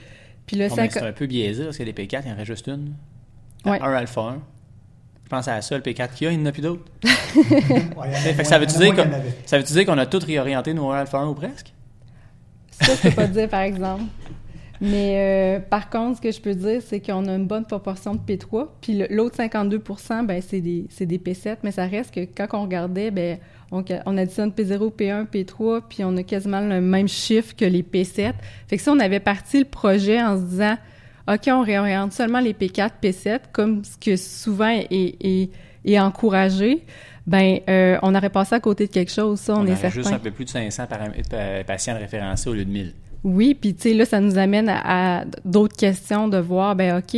Puis le Bon, ben, 5... c'est un peu biaisé, parce que les P4, il y en reste juste une. Ouais. Un alpha 1. Je pense à la seule P4 qu'il y a, il n'y en a plus d'autres. Ça veut-tu dire qu'on veut dire qu'on a tous réorienté nos alpha 1 ou presque? Ça, je peux pas te dire, par exemple. Mais euh, par contre, ce que je peux dire, c'est qu'on a une bonne proportion de P3. Puis l'autre 52 ben c'est des, c'est des P7. Mais ça reste que quand on regardait, ben on, on additionne P0, P1, P3, puis on a quasiment le même chiffre que les P7. Fait que si on avait parti le projet en se disant, OK, on réoriente seulement les P4, P7, comme ce que souvent est, est, est encouragé, ben euh, on aurait passé à côté de quelque chose, ça, on, est aurait certain. juste un peu plus de 500 param- pa- patients référencés au lieu de 1000. Oui, puis tu sais là ça nous amène à, à d'autres questions de voir ben OK,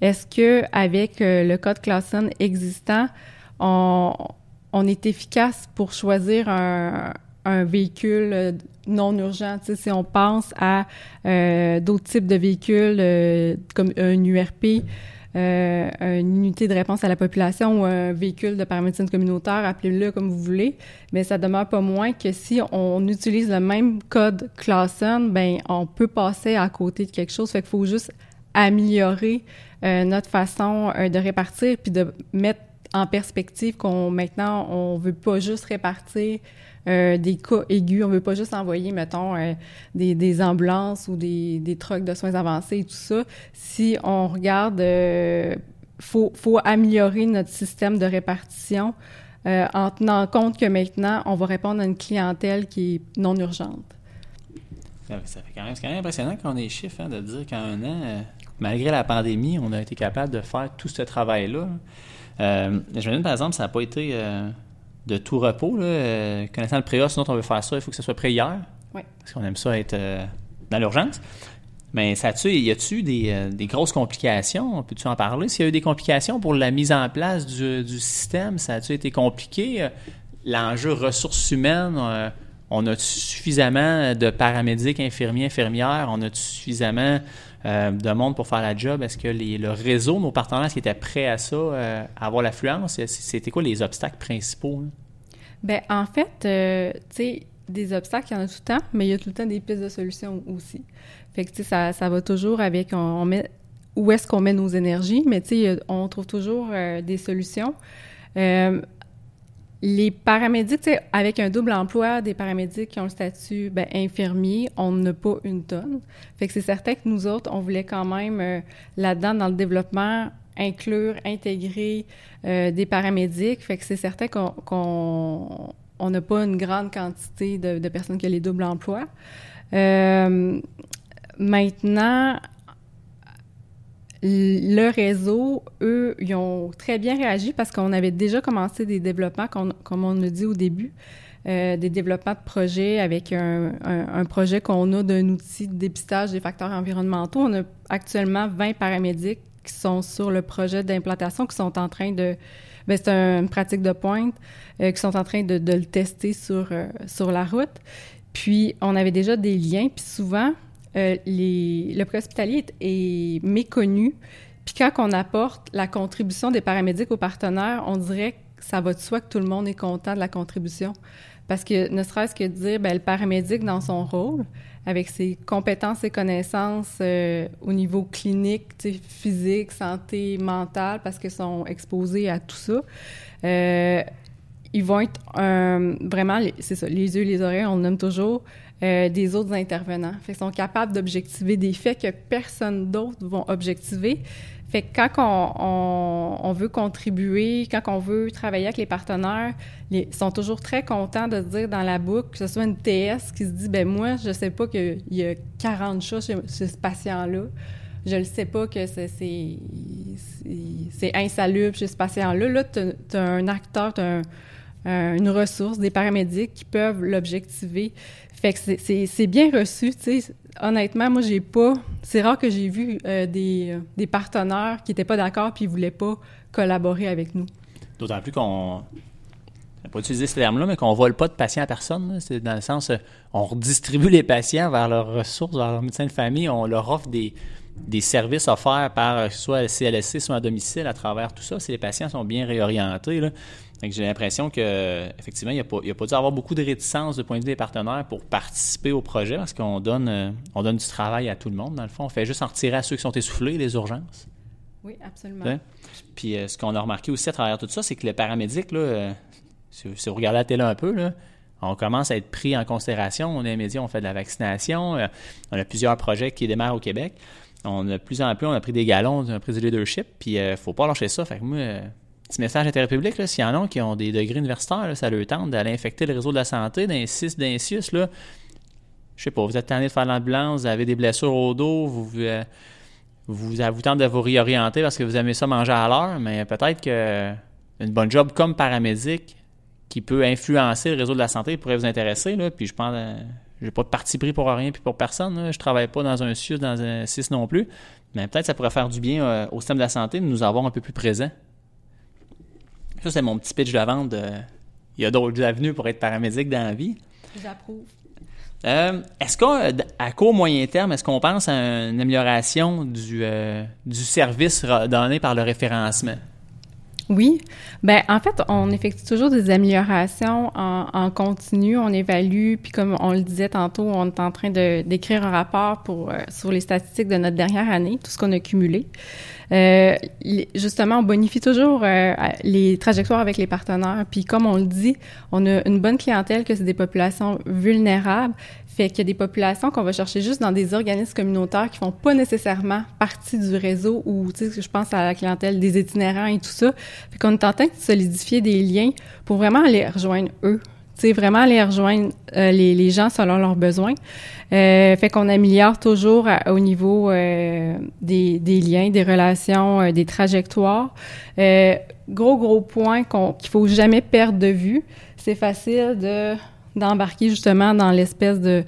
est-ce que avec euh, le code Clausen existant, on, on est efficace pour choisir un, un véhicule euh, non urgent, si on pense à euh, d'autres types de véhicules euh, comme un URP euh, une unité de réponse à la population ou un véhicule de paramédecine communautaire, appelez-le comme vous voulez, mais ça demeure pas moins que si on utilise le même code Clausen, ben on peut passer à côté de quelque chose. Fait qu'il faut juste améliorer euh, notre façon euh, de répartir puis de mettre en perspective qu'on maintenant on veut pas juste répartir euh, des cas aigus, on veut pas juste envoyer mettons euh, des, ambulances ou des, des trucks de soins avancés et tout ça. Si on regarde, euh, faut faut améliorer notre système de répartition euh, en tenant compte que maintenant on va répondre à une clientèle qui est non urgente. Fait, ça fait quand même, quand même impressionnant qu'on ait chiffres, hein, de dire qu'en un an, malgré la pandémie, on a été capable de faire tout ce travail-là. Je me dis, par exemple, ça n'a pas été de tout repos. Là. Euh, connaissant le préa, sinon on veut faire ça, il faut que ça soit prêt hier. Oui. Parce qu'on aime ça être euh, dans l'urgence. Mais ça a-tu, y a-tu des, euh, des grosses complications? Peux-tu en parler? S'il y a eu des complications pour la mise en place du, du système, ça a-tu été compliqué? L'enjeu ressources humaines, euh, on a suffisamment de paramédics, infirmiers, infirmières? On a suffisamment euh, de monde pour faire la job? Est-ce que les- le réseau, nos partenaires, est-ce étaient prêts à ça, euh, à avoir l'affluence? C'était quoi les obstacles principaux? là? Ben en fait, euh, tu sais, des obstacles, il y en a tout le temps, mais il y a tout le temps des pistes de solutions aussi. Fait que tu sais, ça, ça va toujours avec, on, met où est-ce qu'on met nos énergies, mais tu sais, on trouve toujours des solutions. Les paramédics, avec un double emploi, des paramédics qui ont le statut ben, infirmier, on n'a pas une tonne. Fait que c'est certain que nous autres, on voulait quand même, euh, là-dedans, dans le développement, inclure, intégrer euh, des paramédics. Fait que c'est certain qu'on on n'a pas une grande quantité de, de personnes qui ont les doubles emplois. Euh, maintenant, le réseau, eux, ils ont très bien réagi parce qu'on avait déjà commencé des développements, comme, on a dit au début. euh, des développements de projets avec un, un, projet qu'on a d'un outil de dépistage des facteurs environnementaux. On a actuellement 20 paramédics qui sont sur le projet d'implantation, qui sont en train de... Ben, c'est une pratique de pointe, euh, qui sont en train de, de le tester sur, euh, sur la route. Puis, on avait déjà des liens, puis souvent, les, le préhospitalier est, méconnu. Puis quand on apporte la contribution des paramédics aux partenaires, on dirait que ça va de soi que tout le monde est content de la contribution. Parce que ne serait-ce que dire, ben, le paramédic dans son rôle, avec ses compétences et connaissances euh, au niveau clinique, physique, santé, mentale, parce qu'ils sont exposés à tout ça, euh, ils vont être vraiment, c'est ça, les yeux, les oreilles, on le nomme toujours, euh, des autres intervenants. Fait ils sont capables d'objectiver des faits que personne d'autre vont objectiver. Quand on, veut contribuer, quand on veut travailler avec les partenaires, ils sont toujours très contents de dire dans la boucle, que ce soit une TS qui se dit, ben moi, je sais pas qu'il y a 40 chats chez, ce patient-là. Je ne sais pas que c'est insalubre chez ce patient-là. Là, tu as, un acteur, tu as une ressource, des paramédics qui peuvent l'objectiver. Fait que c'est bien reçu, tu sais honnêtement, moi, j'ai pas. C'est rare que j'ai vu euh, des, des, partenaires qui n'étaient pas d'accord puis voulaient pas collaborer avec nous. D'autant plus qu'on. Pas utiliser ce terme-là, mais qu'on ne vole pas de patients à personne. C'est dans le sens, euh, on redistribue les patients vers leurs ressources, vers leurs médecins de famille. On leur offre des, des services offerts par euh, soit CLSC, soit à domicile à travers tout ça. Si les patients sont bien réorientés, j'ai l'impression que effectivement, il n'y a, pas, a pas dû avoir beaucoup de réticence de point de vue des partenaires pour participer au projet parce qu'on donne, euh, on donne du travail à tout le monde. Dans le fond, on fait juste en retirer à ceux qui sont essoufflés, les urgences. Oui, absolument. Puis euh, ce qu'on a remarqué aussi à travers tout ça, c'est que les paramédics, là, euh, si, vous regardez la télé un peu, là, on commence à être pris en considération. On est médias, on fait de la vaccination. on a plusieurs projets qui démarrent au Québec. On a de plus en plus, on a pris des galons, on a pris du leadership, puis il ne faut pas lâcher ça. Fait que moi, petit message intérêt public, s'il y en a qui ont des degrés universitaires, ça leur tente d'aller infecter le réseau de la santé, d'un 6, d'un 6, là, je sais pas, vous êtes tanné de faire l'ambulance, vous avez des blessures au dos, vous, vous, euh, vous, de vous réorienter parce que vous aimez ça manger à l'heure, mais peut-être que une bonne job comme paramédic qui peut influencer le réseau de la santé pourrait vous intéresser. Puis je pense, euh, j'ai pas de parti pris pour rien puis pour personne. Là. Je travaille pas dans un SUS, dans un 6 non plus. Mais peut-être ça pourrait faire du bien euh, au système de la santé de nous avoir un peu plus présents. Ça, c'est mon petit pitch de vente. il y a d'autres avenues pour être paramédic dans la vie. J'approuve. Euh, est-ce qu'à court moyen terme, est-ce qu'on pense à une amélioration du, euh, du service donné par le référencement? Oui. Ben en fait, on effectue toujours des améliorations en, continu. On évalue, puis comme on le disait tantôt, on est en train d'écrire un rapport pour euh, sur les statistiques de notre dernière année, tout ce qu'on a cumulé. Euh, justement, on bonifie toujours euh, les trajectoires avec les partenaires. Puis comme on le dit, on a une bonne clientèle que c'est des populations vulnérables. Fait qu'il y a des populations qu'on va chercher juste dans des organismes communautaires qui font pas nécessairement partie du réseau ou, tu sais, je pense à la clientèle des itinérants et tout ça. Fait qu'on est en train de solidifier des liens pour vraiment les rejoindre eux. Tu sais, vraiment aller rejoindre euh, les, les, gens selon leurs besoins. Euh, fait qu'on améliore toujours au niveau euh, des, des, liens, des relations, euh, des trajectoires. gros, gros point qu'on, qu'il faut jamais perdre de vue. C'est facile de d'embarquer justement dans l'espèce de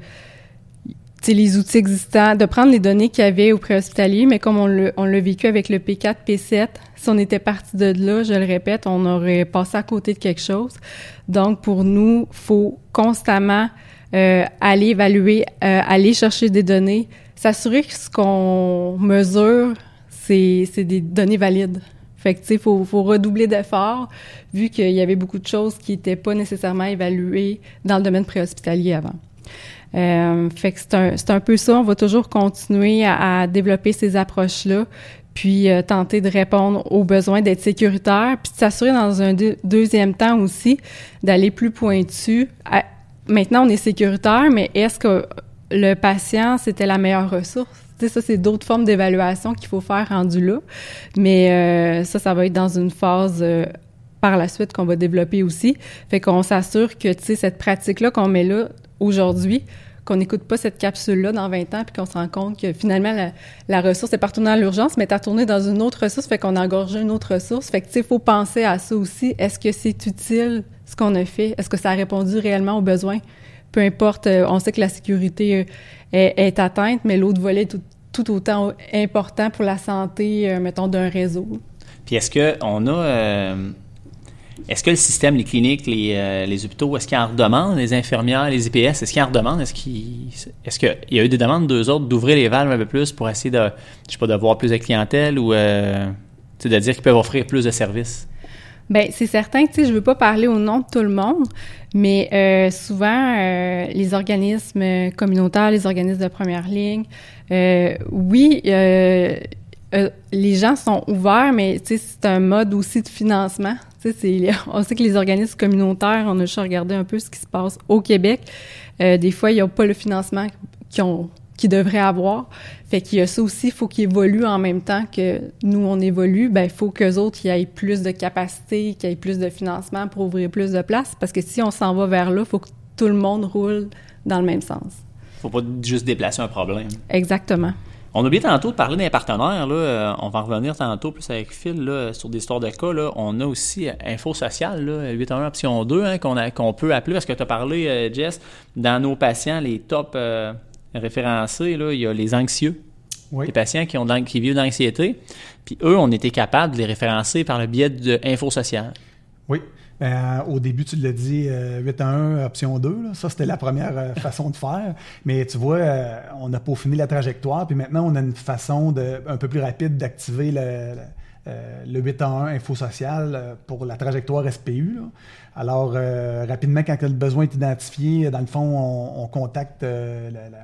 les outils existants, de prendre les données qu'il y avait au préhospitalier, mais comme on l'a, on vécu avec le P4, P7, si on était parti de là, je le répète, on aurait passé à côté de quelque chose. Donc, pour nous, faut constamment euh, aller évaluer, euh, aller chercher des données, s'assurer que ce qu'on mesure, c'est des données valides. Fait que, tu sais, faut, redoubler d'efforts, vu qu'il y avait beaucoup de choses qui n'étaient pas nécessairement évaluées dans le domaine préhospitalier avant. Euh, fait que c'est un, c'est un peu ça. On va toujours continuer à, développer ces approches-là, puis euh, tenter de répondre aux besoins d'être sécuritaire, puis de s'assurer dans un deuxième temps aussi d'aller plus pointu. maintenant, on est sécuritaire, mais est-ce que le patient, c'était la meilleure ressource? Sais, ça, c'est d'autres formes d'évaluation qu'il faut faire rendu là. Mais euh, ça, ça va être dans une phase euh, par la suite qu'on va développer aussi. Fait qu'on s'assure que, tu sais, cette pratique-là qu'on met là aujourd'hui, qu'on n'écoute pas cette capsule-là dans 20 ans, puis qu'on se rend compte que finalement, la, ressource est pas retournée dans l'urgence, mais est tourné dans une autre ressource, fait qu'on a engorgé une autre ressource. Fait que, tu sais, il faut penser à ça aussi. Est-ce que c'est utile ce qu'on a fait, est-ce que ça a répondu réellement aux besoins? Peu importe, euh, on sait que la sécurité euh, est, atteinte, mais l'autre volet est tout, autant important pour la santé, euh, mettons, d'un réseau. Puis est-ce qu'on a... Est-ce que le système, les cliniques, les, les hôpitaux, est-ce qu'ils en redemandent, les infirmières, les IPS, est-ce qu'ils en redemandent? Est-ce qu'il est qu'il y a eu des demandes d'eux autres d'ouvrir les valves un peu plus pour essayer de, je sais pas, d'avoir plus de clientèle ou euh, de dire qu'ils peuvent offrir plus de services? Ben c'est certain que tu sais, je veux pas parler au nom de tout le monde, mais euh, souvent euh, les organismes communautaires, les organismes de première ligne, euh, oui, les gens sont ouverts, mais tu sais, c'est un mode aussi de financement. Tu sais, on sait que les organismes communautaires, on a juste regardé un peu ce qui se passe au Québec. Des fois, ils n'ont pas le financement qu'ils ont qu'ils devraient avoir. Fait qu'il y a ça aussi, il faut qu'ils évoluent en même temps que nous, on évolue. Ben, il faut qu'eux autres, y aient plus de capacité, qu'il y ait plus de financement pour ouvrir plus de places. Parce que si on s'en va vers là, il faut que tout le monde roule dans le même sens. Faut pas juste déplacer un problème. Exactement. On a oublié tantôt de parler d'un partenaire. Là. Euh, On va en revenir tantôt plus avec Phil là, sur des histoires de cas. Là. On a aussi Info Social, là, 811 option 2, hein, qu'on, a- qu'on peut appeler, parce que tu as parlé, euh, Jess, dans nos patients, les top euh, référencés, là, il y a les anxieux, Oui. les patients qui, ont de qui vivent d'anxiété. Puis eux, on était capable de les référencer par le biais de Info Social. Oui. Ben, au début, tu l'as dit, euh, 8 à 1, option 2. là. Ça, c'était la première euh, façon de faire. Mais tu vois, euh, on a peaufiné la trajectoire. Puis maintenant, on a une façon de, un peu plus rapide d'activer le, le, euh, le 8 à 1 info social euh, pour la trajectoire SPU. là. Alors, euh, rapidement, quand le besoin est identifié, dans le fond, on, on contacte euh, la- la-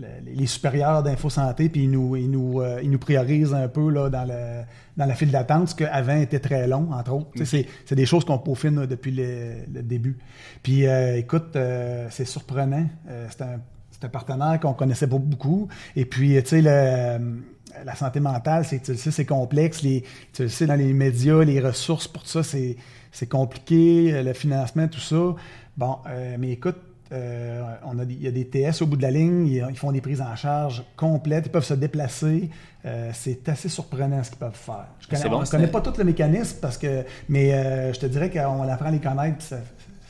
le- les supérieurs d'info santé, puis ils nous, ils nous, euh, ils nous priorisent un peu là, dans, le, dans la file d'attente, ce qu'avant était très long, entre autres. C'est, c'est des choses qu'on peaufine là, depuis le, le début. Puis euh, écoute, euh, c'est surprenant. C'est, un, c'est un partenaire qu'on connaissait pas beaucoup. Et puis, tu sais, la santé mentale, c'est, tu le sais, c'est complexe. Les, tu le sais, dans les médias, les ressources pour ça, c'est, c'est compliqué. Le financement, tout ça. Bon, mais écoute, euh, on a des- il y a des TS au bout de la ligne, ils, font des prises en charge complètes, ils peuvent se déplacer. Euh, c'est assez surprenant ce qu'ils peuvent faire. Je connais, C'est bon, on ne connaît pas tout le mécanisme, parce que, mais euh, je te dirais qu'on apprend à les connaître, puis ça,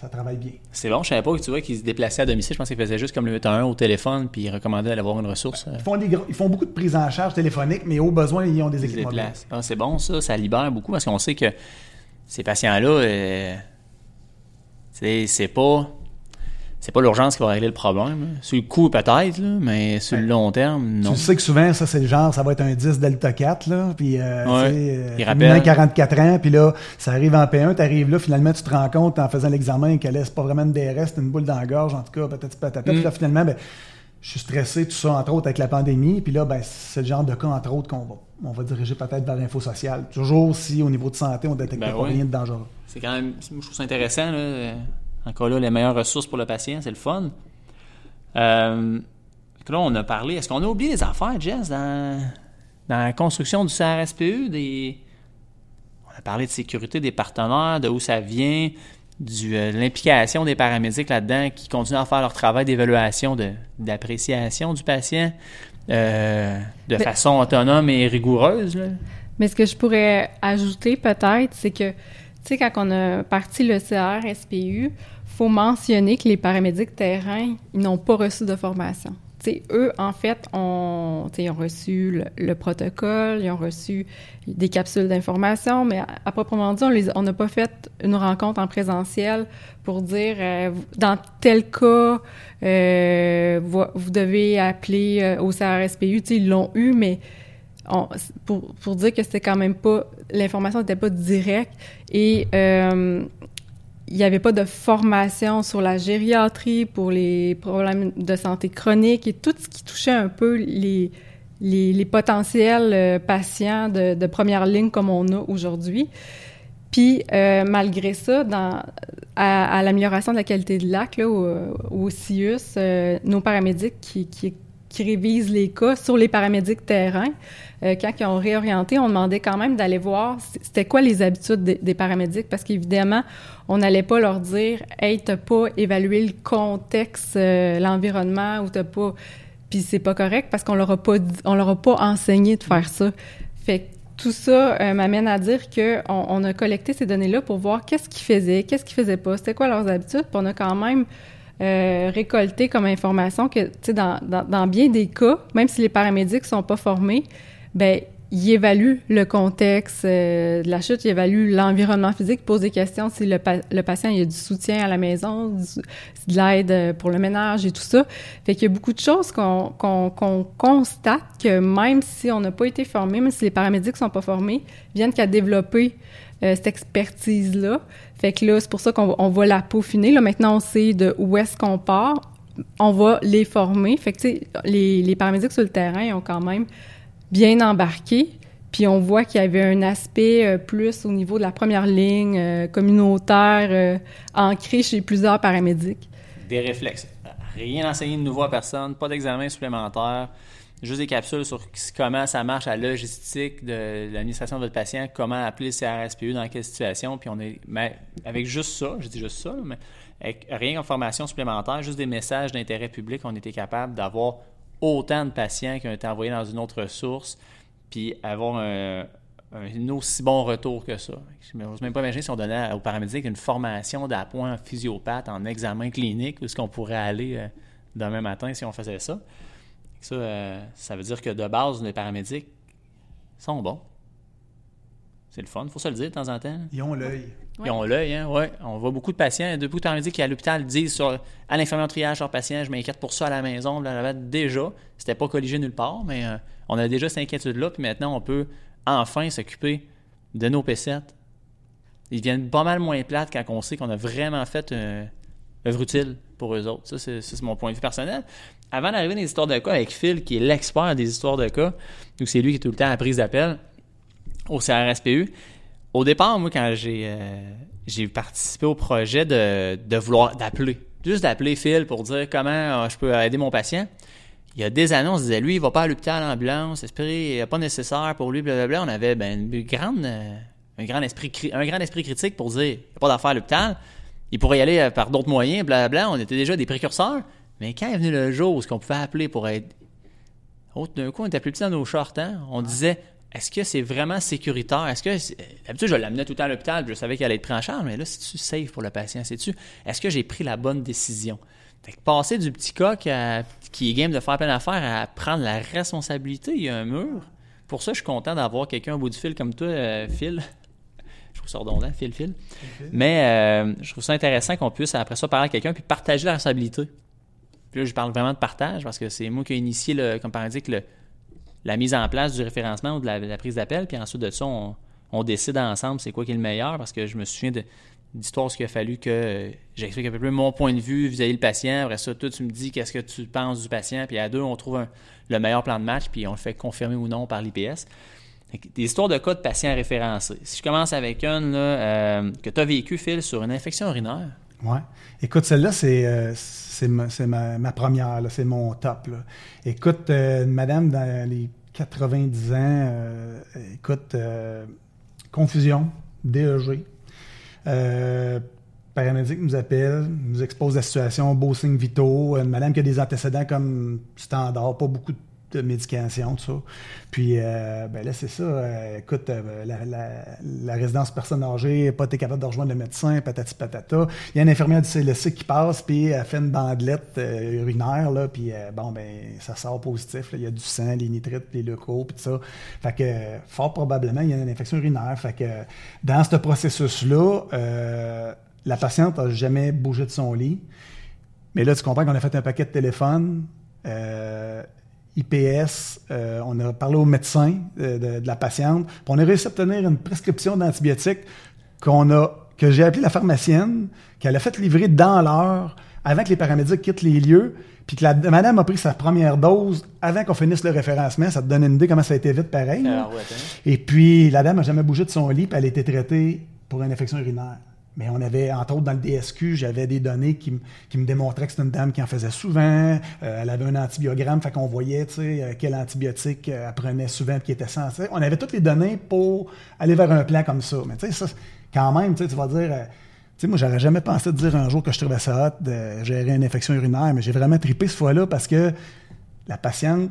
ça travaille bien. C'est bon, je savais pas que tu vois qu'ils se déplaçaient à domicile. Je pensais qu'ils faisaient juste comme le 811 au téléphone, puis ils recommandaient d'aller voir une ressource. Ils font, des gros- ils font beaucoup de prises en charge téléphoniques, mais au besoin, ils ont des équipements. Ah, c'est bon, ça. Ça libère beaucoup parce qu'on sait que ces patients-là, euh, c'est pas. C'est pas l'urgence qui va régler le problème. Sur le coup, peut-être, mais sur le long terme, non. Tu sais que souvent, ça, c'est le genre, ça va être un 10 Delta 4, là, puis euh, Ouais. tu sais, euh. 44 ans, puis là, ça arrive en P1, tu arrives là, finalement, tu te rends compte en faisant l'examen que là, c'est pas vraiment une DRS, une boule dans la gorge, en tout cas, peut-être patata. Mm. Puis là, finalement, ben, je suis stressé, tout ça, entre autres, avec la pandémie, puis là, ben, c'est le genre de cas, entre autres, qu'on va, on va diriger peut-être vers l'info sociale. Toujours si, au niveau de santé, on détecte Ben pas oui. rien de dangereux. C'est quand même, je trouve ça intéressant. Là. Encore là, les meilleures ressources pour le patient, c'est le fun. Euh, là, on a parlé. Est-ce qu'on a oublié des affaires, Jess, dans, dans la construction du CRSPE? Des... On a parlé de sécurité des partenaires, de où ça vient, du, euh, de l'implication des paramédics là-dedans qui continuent à faire leur travail d'évaluation, de- d'appréciation du patient euh, de Mais- façon autonome et rigoureuse. là. Mais ce que je pourrais ajouter peut-être, c'est que, tu sais, quand on a parti le CR-SPU, faut mentionner que les paramédics terrain, n'ont pas reçu de formation. Eux, en fait, ont, reçu le, le protocole, ils ont reçu des capsules d'information, mais à, proprement dit, on n'a pas fait une rencontre en présentiel pour dire, euh, dans tel cas, euh, vous, devez appeler euh, au CRSPU. Tu sais, ils l'ont eu, mais pour, pour dire que c'était quand même pas l'information n'était pas directe et euh, il n'y avait pas de formation sur la gériatrie pour les problèmes de santé chronique et tout ce qui touchait un peu les les, potentiels euh, patients de, première ligne comme on a aujourd'hui. Puis, euh, malgré ça, dans, à, l'amélioration de la qualité de là, au, CIUS, nos paramédics qui, qui, qui révisent les cas sur les paramédics terrain, euh, quand ils ont réorienté, on demandait quand même d'aller voir c'était quoi les habitudes des, paramédics, parce qu'évidemment, on n'allait pas leur dire « Hey, t'as pas évalué le contexte, euh, l'environnement, ou t'as pas... » Puis c'est pas correct parce qu'on leur a pas on leur a pas enseigné de faire ça. Fait que tout ça euh, m'amène à dire que on, a collecté ces données-là pour voir qu'est-ce qu'ils faisaient, qu'est-ce qu'ils faisaient pas, c'était quoi leurs habitudes, puis on a quand même euh, récolté comme information que, tu sais, dans, dans, bien des cas, même si les paramédics sont pas formés, ben il évalue le contexte euh, de la chute, il évalue l'environnement physique, pose des questions si le, le, patient il a du soutien à la maison, de l'aide euh, pour le ménage et tout ça. Fait qu'il y a beaucoup de choses qu'on qu'on constate que même si on n'a pas été formé, même si les paramédics sont pas formés, viennent qu'à développer euh, cette expertise-là. Fait que là, c'est pour ça qu'on on va la peaufiner. Là, maintenant, on sait de où est-ce qu'on part. On va les former. Fait que, les, les paramédics sur le terrain ont quand même bien embarqué. Puis on voit qu'il y avait un aspect euh, plus au niveau de la première ligne euh, communautaire euh, ancré chez plusieurs paramédics. Des réflexes. Rien enseigné de nouveau à personne, pas d'examen supplémentaire, juste des capsules sur comment ça marche la logistique de l'administration de votre patient, comment appeler le CRSPU dans quelle situation. Puis on est, mais avec juste ça, je dis juste ça, mais avec rien en formation supplémentaire, juste des messages d'intérêt public, on était capable d'avoir autant de patients qui ont été envoyés dans une autre source, puis avoir un, aussi bon retour que ça. Je n'ose même pas imaginer si on donnait aux paramédics une formation d'appoint physiopathe en examen clinique, où est-ce qu'on pourrait aller euh, demain matin si on faisait ça. Ça, euh, ça veut dire que de base, les paramédics sont bons. C'est le fun, il faut se le dire de temps en temps. Ils ont l'œil. Ils ont l'œil, hein, ouais. On voit beaucoup de patients, beaucoup de paramédics qui à l'hôpital disent sur, à l'infirmière triage leur patient, je m'inquiète pour ça à la maison. Là, déjà, c'était pas colligé nulle part, mais euh, on a déjà cette inquiétude-là, puis maintenant on peut enfin s'occuper de nos P7. Ils viennent pas mal moins plates quand on sait qu'on a vraiment fait une œuvre utile pour eux autres. Ça, c'est mon point de vue personnel. Avant d'arriver dans les histoires de cas avec Phil, qui est l'expert des histoires de cas, donc c'est lui qui est tout le temps à la prise d'appel, au CRSPU. Au départ, moi, quand j'ai euh, j'ai participé au projet de, de vouloir d'appeler, juste d'appeler Phil pour dire comment euh, je peux aider mon patient. Il y a des années, on se disait, lui, il va pas à l'hôpital en ambulance, esprit, pas nécessaire pour lui, blablabla. On avait ben, une grande, euh, un, grand esprit, un grand esprit critique pour dire, il n'y a pas d'affaire à l'hôpital, il pourrait y aller par d'autres moyens, blablabla. On était déjà des précurseurs. Mais quand est venu le jour où ce qu'on pouvait appeler pour être... D'un coup, on était plus petit dans nos shorts, hein? On disait, est-ce que c'est vraiment sécuritaire? Est-ce que d'habitude je l'amenais tout le temps à l'hôpital, je savais qu'elle allait être prise en charge, mais là, c'est-tu safe pour le patient? C'est-tu est-ce que j'ai pris la bonne décision? Fait que passer du petit coq qui est game de faire plein d'affaires à prendre la responsabilité, il y a un mur. Pour ça, je suis content d'avoir quelqu'un au bout du fil comme toi, euh, Phil. Je trouve ça redondant, Phil, Phil. Mais euh, je trouve ça intéressant qu'on puisse après ça parler à quelqu'un puis partager la responsabilité. Puis là, je parle vraiment de partage parce que c'est moi qui ai initié, le, comme par exemple, le, la mise en place du référencement ou de la, prise d'appel, puis ensuite de ça, on, décide ensemble c'est quoi qui est le meilleur, parce que je me souviens d'histoires ce qu'il a fallu que j'explique un peu plus mon point de vue vis-à-vis le patient. Après ça, toi, tu me dis qu'est-ce que tu penses du patient, puis à deux, on trouve le meilleur plan de match, puis on le fait confirmer ou non par l'IPS. Des histoires de cas de patients référencés. Si je commence avec une euh, que tu as vécu, Phil, sur une infection urinaire. Oui. Écoute, celle-là, c'est euh, ma, première, c'est mon top. Écoute, euh, madame dans les 90 ans, écoute, confusion, DEG. paramédic nous appelle, nous expose la situation, beau signe vitaux, une madame qui a des antécédents comme standard, pas beaucoup de de médication, tout ça. Puis, euh, ben là, c'est ça. Euh, écoute, euh, la, résidence personne âgée, pas été capable de rejoindre le médecin, patati patata. Il y a une infirmière du CLSC qui passe, puis elle fait une bandelette urinaire, là, puis bon, ben, ça sort positif. Il y a du sang, les nitrites, les leucos, puis tout ça. Fait que, fort probablement, il y a une infection urinaire. Fait que, dans ce processus-là, la patiente n'a jamais bougé de son lit. Mais là, tu comprends qu'on a fait un paquet de téléphone. IPS, euh, on a parlé au médecin euh, de, la patiente, puis on a réussi à obtenir une prescription d'antibiotiques qu'on a, que j'ai appelé la pharmacienne, qu'elle a fait livrer dans l'heure avant que les paramédics quittent les lieux, puis que la madame a pris sa première dose avant qu'on finisse le référencement. Ça te donne une idée comment ça a été vite pareil. Ah Et puis, la dame n'a jamais bougé de son lit, puis elle a été traitée pour une infection urinaire. Mais on avait, entre autres, dans le DSQ, j'avais des données qui, me démontraient que c'était une dame qui en faisait souvent. Euh, elle avait un antibiogramme, fait qu'on voyait, tu sais, euh, quel antibiotique euh, elle prenait souvent, qui était censé. On avait toutes les données pour aller vers un plan comme ça. Mais tu sais, quand même, tu vas dire, tu sais, moi, j'aurais jamais pensé de dire un jour que je trouvais ça hot de gérer une infection urinaire, mais j'ai vraiment tripé ce fois-là parce que la patiente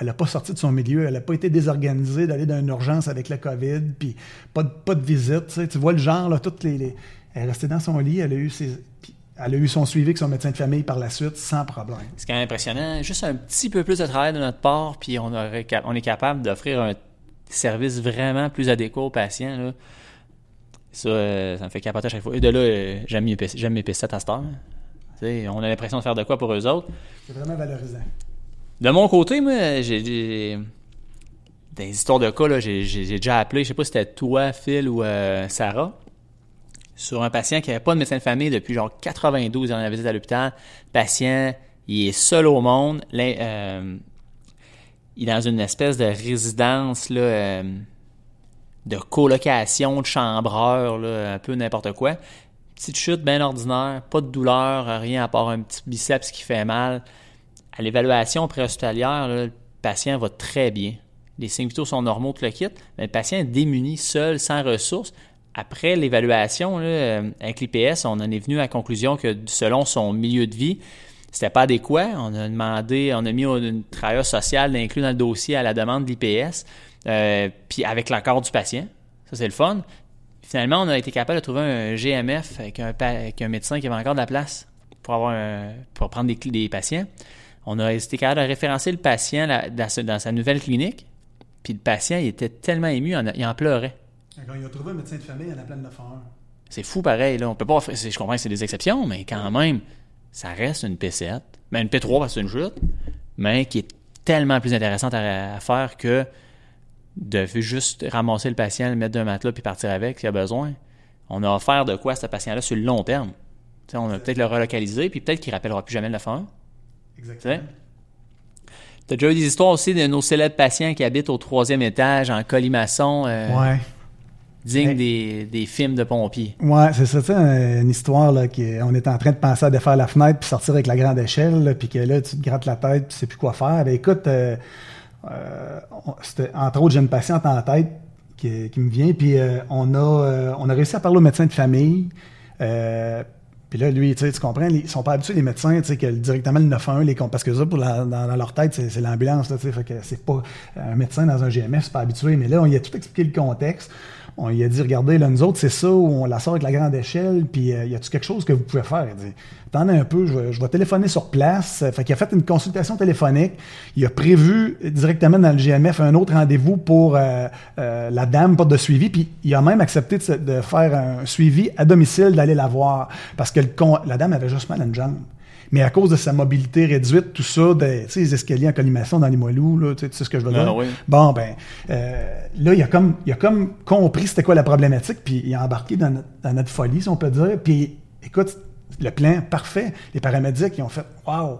elle n'a pas sorti de son milieu, elle n'a pas été désorganisée d'aller dans une urgence avec la COVID, puis pas de, pas de visite. Tu, sais. tu vois le genre, là, toutes les, les, Elle est restée dans son lit, elle a eu ses. puis Elle a eu son suivi avec son médecin de famille par la suite, sans problème. C'est quand même impressionnant. Juste un petit peu plus de travail de notre part, puis on, aurait, cap- on est capable d'offrir un service vraiment plus adéquat aux patients. Là. Ça, euh, ça me fait capoter à chaque fois. Et de là, euh, j'aime mes mes à cette heure. Sais, on a l'impression de faire de quoi pour eux autres. C'est vraiment valorisant. De mon côté, moi, j'ai des histoires de cas, j'ai déjà appelé, je sais pas si c'était toi, Phil ou euh, Sarah, sur un patient qui n'avait pas de médecin de famille depuis genre 92 ans, il avait visite à l'hôpital. Patient, il est seul au monde. Euh, il est dans une espèce de résidence là, euh, de colocation, de chambreur, un peu n'importe quoi. Petite chute bien ordinaire, pas de douleur, rien à part un petit biceps qui fait mal. À l'évaluation préhospitalière, le patient va très bien. Les signes vitaux sont normaux, tout le kit, mais le patient est démuni, seul, sans ressources. Après l'évaluation, euh, avec l'IPS, on en est venu à la conclusion que selon son milieu de vie, c'était pas adéquat. On a demandé, on a mis une travailleur sociale inclus dans le dossier à la demande de l'IPS, euh, puis avec l'accord du patient. Ça, c'est le fun. Finalement, on a été capable de trouver un GMF avec un, avec un médecin qui avait encore de la place pour, avoir un- pour prendre des patients. On a été capable de référencer le patient là, dans, ce- dans sa nouvelle clinique. Puis le patient, il était tellement ému, il en, il en pleurait. Quand il a trouvé un médecin de famille, il en a plein de 911. C'est fou pareil. Là. On peut pas Je comprends que c'est des exceptions, mais quand même, ça reste une P7. Ben, une P3 parce que c'est une chute, mais qui est tellement plus intéressante à, à faire que de juste ramasser le patient, le mettre d'un matelas puis partir avec s'il y a besoin. On a offert de quoi à ce patient-là sur le long terme. On a peut-être le relocaliser, puis peut-être qu'il ne rappellera plus jamais le 911. Exactement. Tu as déjà eu des histoires aussi de nos célèbres patients qui habitent au troisième étage en colimaçon, euh, Ouais. digne des, des films de pompiers. Ouais, c'est ça, une histoire, là, qui, on est en train de penser à défaire la fenêtre puis sortir avec la grande échelle, puis que là, tu te grattes la tête puis tu sais plus quoi faire. Ben, écoute, euh, euh, entre autres, j'ai une patiente en tête qui, qui me vient, puis euh, on, a, euh, on a réussi à parler au médecin de famille. Euh, puis là, lui, tu comprends, ils sont pas habitués, les médecins, tu sais, que directement le 911, les, parce que ça, pour la- dans, leur tête, c'est, l'ambulance, tu sais, fait que c'est pas un médecin dans un GMF, c'est pas habitué. Mais là, on y a tout expliqué le contexte. On lui a dit, regardez, là, nous autres, c'est ça, où on la sort avec la grande échelle, puis euh, y a-tu quelque chose que vous pouvez faire? Il dit, attendez un peu, je vais, téléphoner sur place. Euh, Fait qu'il a fait une consultation téléphonique. Il a prévu directement dans le GMF un autre rendez-vous pour euh, euh, la dame, porte de suivi, puis il a même accepté de, faire un suivi à domicile, d'aller la voir, parce que la dame avait juste mal à une jambe. Mais à cause de sa mobilité réduite, tout ça, de, tu sais, les escaliers en collimation dans les moelleux, là, tu sais, ce que je veux Ah dire? oui. Bon, ben, euh, là, il a comme, il a comme compris c'était quoi la problématique, puis il a embarqué dans notre, dans notre folie, si on peut dire. Puis, écoute, le plan parfait. Les paramédics, ils ont fait, waouh,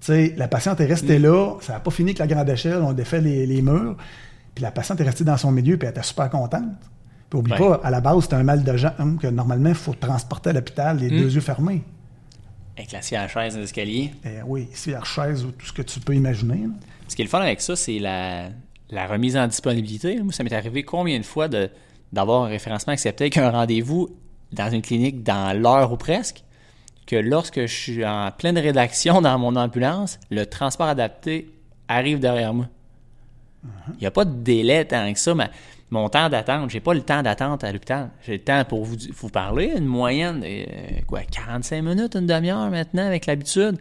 tu sais, la patiente est restée là, ça n'a pas fini avec la grande échelle, on défait les, les murs, puis la patiente est restée dans son milieu, puis elle était super contente. Puis, oublie pas, à la base, c'était un mal de jambe que normalement, il faut transporter à l'hôpital, les deux yeux fermés. Avec la siège chaise dans l'escalier. Eh oui, ici, la chaise ou tout ce que tu peux imaginer. là. Ce qui est le fun avec ça, c'est la, la remise en disponibilité. Moi, ça m'est arrivé combien de fois de, d'avoir un référencement accepté avec un rendez-vous dans une clinique dans l'heure ou presque, que lorsque je suis en pleine rédaction dans mon ambulance, le transport adapté arrive derrière moi. Il n'y a pas de délai tant que ça, mais mon temps d'attente, j'ai pas le temps d'attente à l'hôpital. J'ai le temps pour vous, vous parler, une moyenne de euh, quoi, 45 minutes, une demi-heure maintenant avec l'habitude.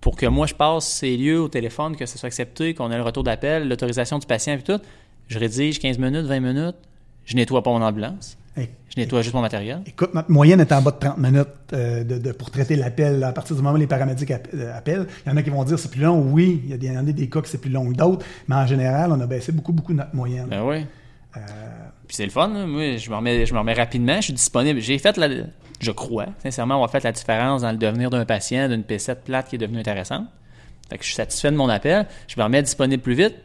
Pour que moi je passe ces lieux au téléphone, que ce soit accepté, qu'on ait le retour d'appel, l'autorisation du patient et tout. Je rédige 15 minutes, 20 minutes. Je nettoie pas mon ambulance. Je nettoie juste mon matériel. Écoute, notre moyenne est en bas de 30 minutes euh, de, de- pour traiter l'appel. À partir du moment où les paramédics euh, appellent, il y en a qui vont dire c'est plus long. Oui, il y, a des, il y en a des cas que c'est plus long que d'autres, mais en général, on a baissé beaucoup, beaucoup notre moyenne. Ben oui. Euh, Puis c'est le fun, là. moi, je me, remets, je me remets rapidement, je suis disponible. J'ai fait, la, je crois, sincèrement, avoir fait la différence dans le devenir d'un patient, d'une P7 plate qui est devenue intéressante. Fait que je suis satisfait de mon appel, je me remets disponible plus vite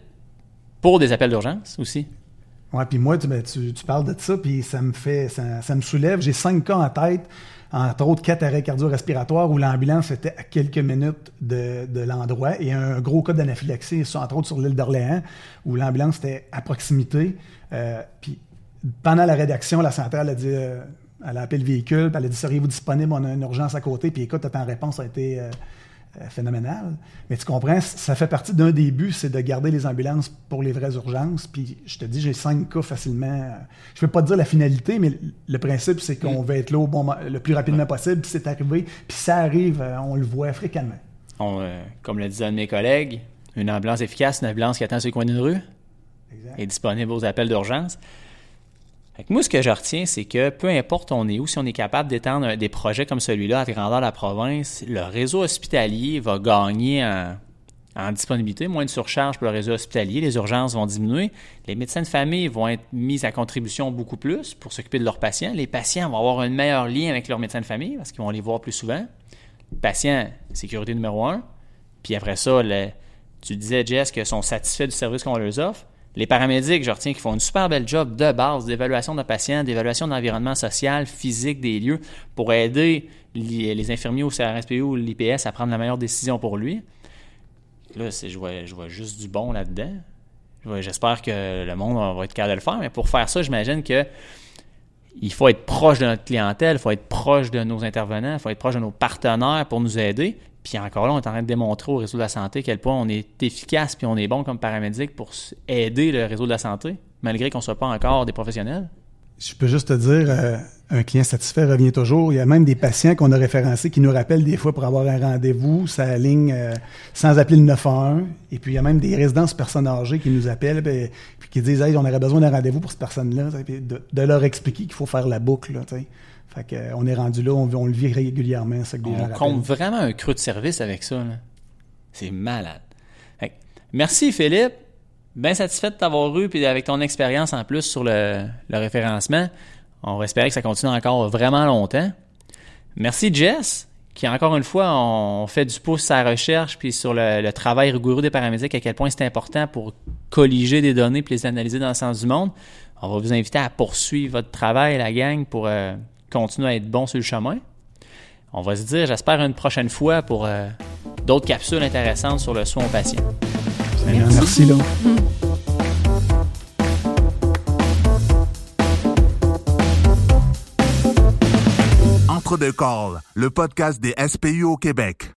pour des appels d'urgence aussi. Ouais, puis moi, tu, ben, tu, tu parles de ça, puis ça me fait, ça, ça me soulève. J'ai cinq cas en tête, entre autres quatre arrêts cardio-respiratoires où l'ambulance était à quelques minutes de, de l'endroit et un gros cas d'anaphylaxie, entre autres sur l'île d'Orléans, où l'ambulance était à proximité. Euh, puis pendant la rédaction, la centrale a dit, euh, elle a appelé le véhicule, elle a dit seriez-vous disponible? On a une urgence à côté. Puis écoute, en réponse a été euh, phénoménal. Mais tu comprends, ça fait partie d'un des buts, c'est de garder les ambulances pour les vraies urgences. Puis je te dis, j'ai cinq cas facilement. Je ne peux pas te dire la finalité, mais le principe, c'est qu'on mm. va être là au bon, le plus rapidement possible. Puis c'est arrivé. Puis ça arrive, euh, on le voit fréquemment. Euh, comme le disait un de mes collègues, une ambulance efficace, une ambulance qui attend sur le coin d'une rue, exact. est disponible aux appels d'urgence moi, ce que je retiens, c'est que peu importe on est où, si on est capable d'étendre des projets comme celui-là à grandeur de la province, le réseau hospitalier va gagner en, disponibilité, moins de surcharge pour le réseau hospitalier, les urgences vont diminuer, les médecins de famille vont être mis à contribution beaucoup plus pour s'occuper de leurs patients, les patients vont avoir un meilleur lien avec leurs médecins de famille parce qu'ils vont les voir plus souvent. Patients, sécurité numéro un. Puis après ça, tu disais, Jess, qu'ils sont satisfaits du service qu'on leur offre. Les paramédics, je retiens qu'ils font une super belle job de base d'évaluation de patients, d'évaluation de l'environnement social, physique des lieux pour aider les infirmiers au CRSPU ou l'IPS à prendre la meilleure décision pour lui. Là, je vois, je vois juste du bon là-dedans. J'espère que le monde va être capable de le faire, mais pour faire ça, j'imagine que il faut être proche de notre clientèle, il faut être proche de nos intervenants, il faut être proche de nos partenaires pour nous aider. Puis encore là, on est en train de démontrer au réseau de la santé quel point on est efficace puis on est bon comme paramédic pour aider le réseau de la santé, malgré qu'on ne soit pas encore des professionnels. Je peux juste te dire, euh, un client satisfait revient toujours. Il y a même des patients qu'on a référencés qui nous rappellent des fois pour avoir un rendez-vous, ça ligne euh, sans appeler le 911. Et puis il y a même des résidences personnes âgées qui nous appellent et qui disent hey, on aurait besoin d'un rendez-vous pour cette personne-là. De, de, leur expliquer qu'il faut faire la boucle. Là, fait euh, est rendu là, on, le vit régulièrement. Ça on compte vraiment un creux de service avec ça. C'est malade. merci Philippe. Bien satisfait de t'avoir eu et avec ton expérience en plus sur le, référencement. On va espérer que ça continue encore vraiment longtemps. Merci Jess, qui encore une fois, on fait du pouce à la recherche puis sur le, travail rigoureux des paramédics, à quel point c'est important pour colliger des données puis les analyser dans le sens du monde. On va vous inviter à poursuivre votre travail, la gang, pour euh, continue à être bon sur le chemin. On va se dire, j'espère, une prochaine fois pour euh, d'autres capsules intéressantes sur le soin aux patients. Merci, Merci Entre deux calls, le podcast des SPU au Québec.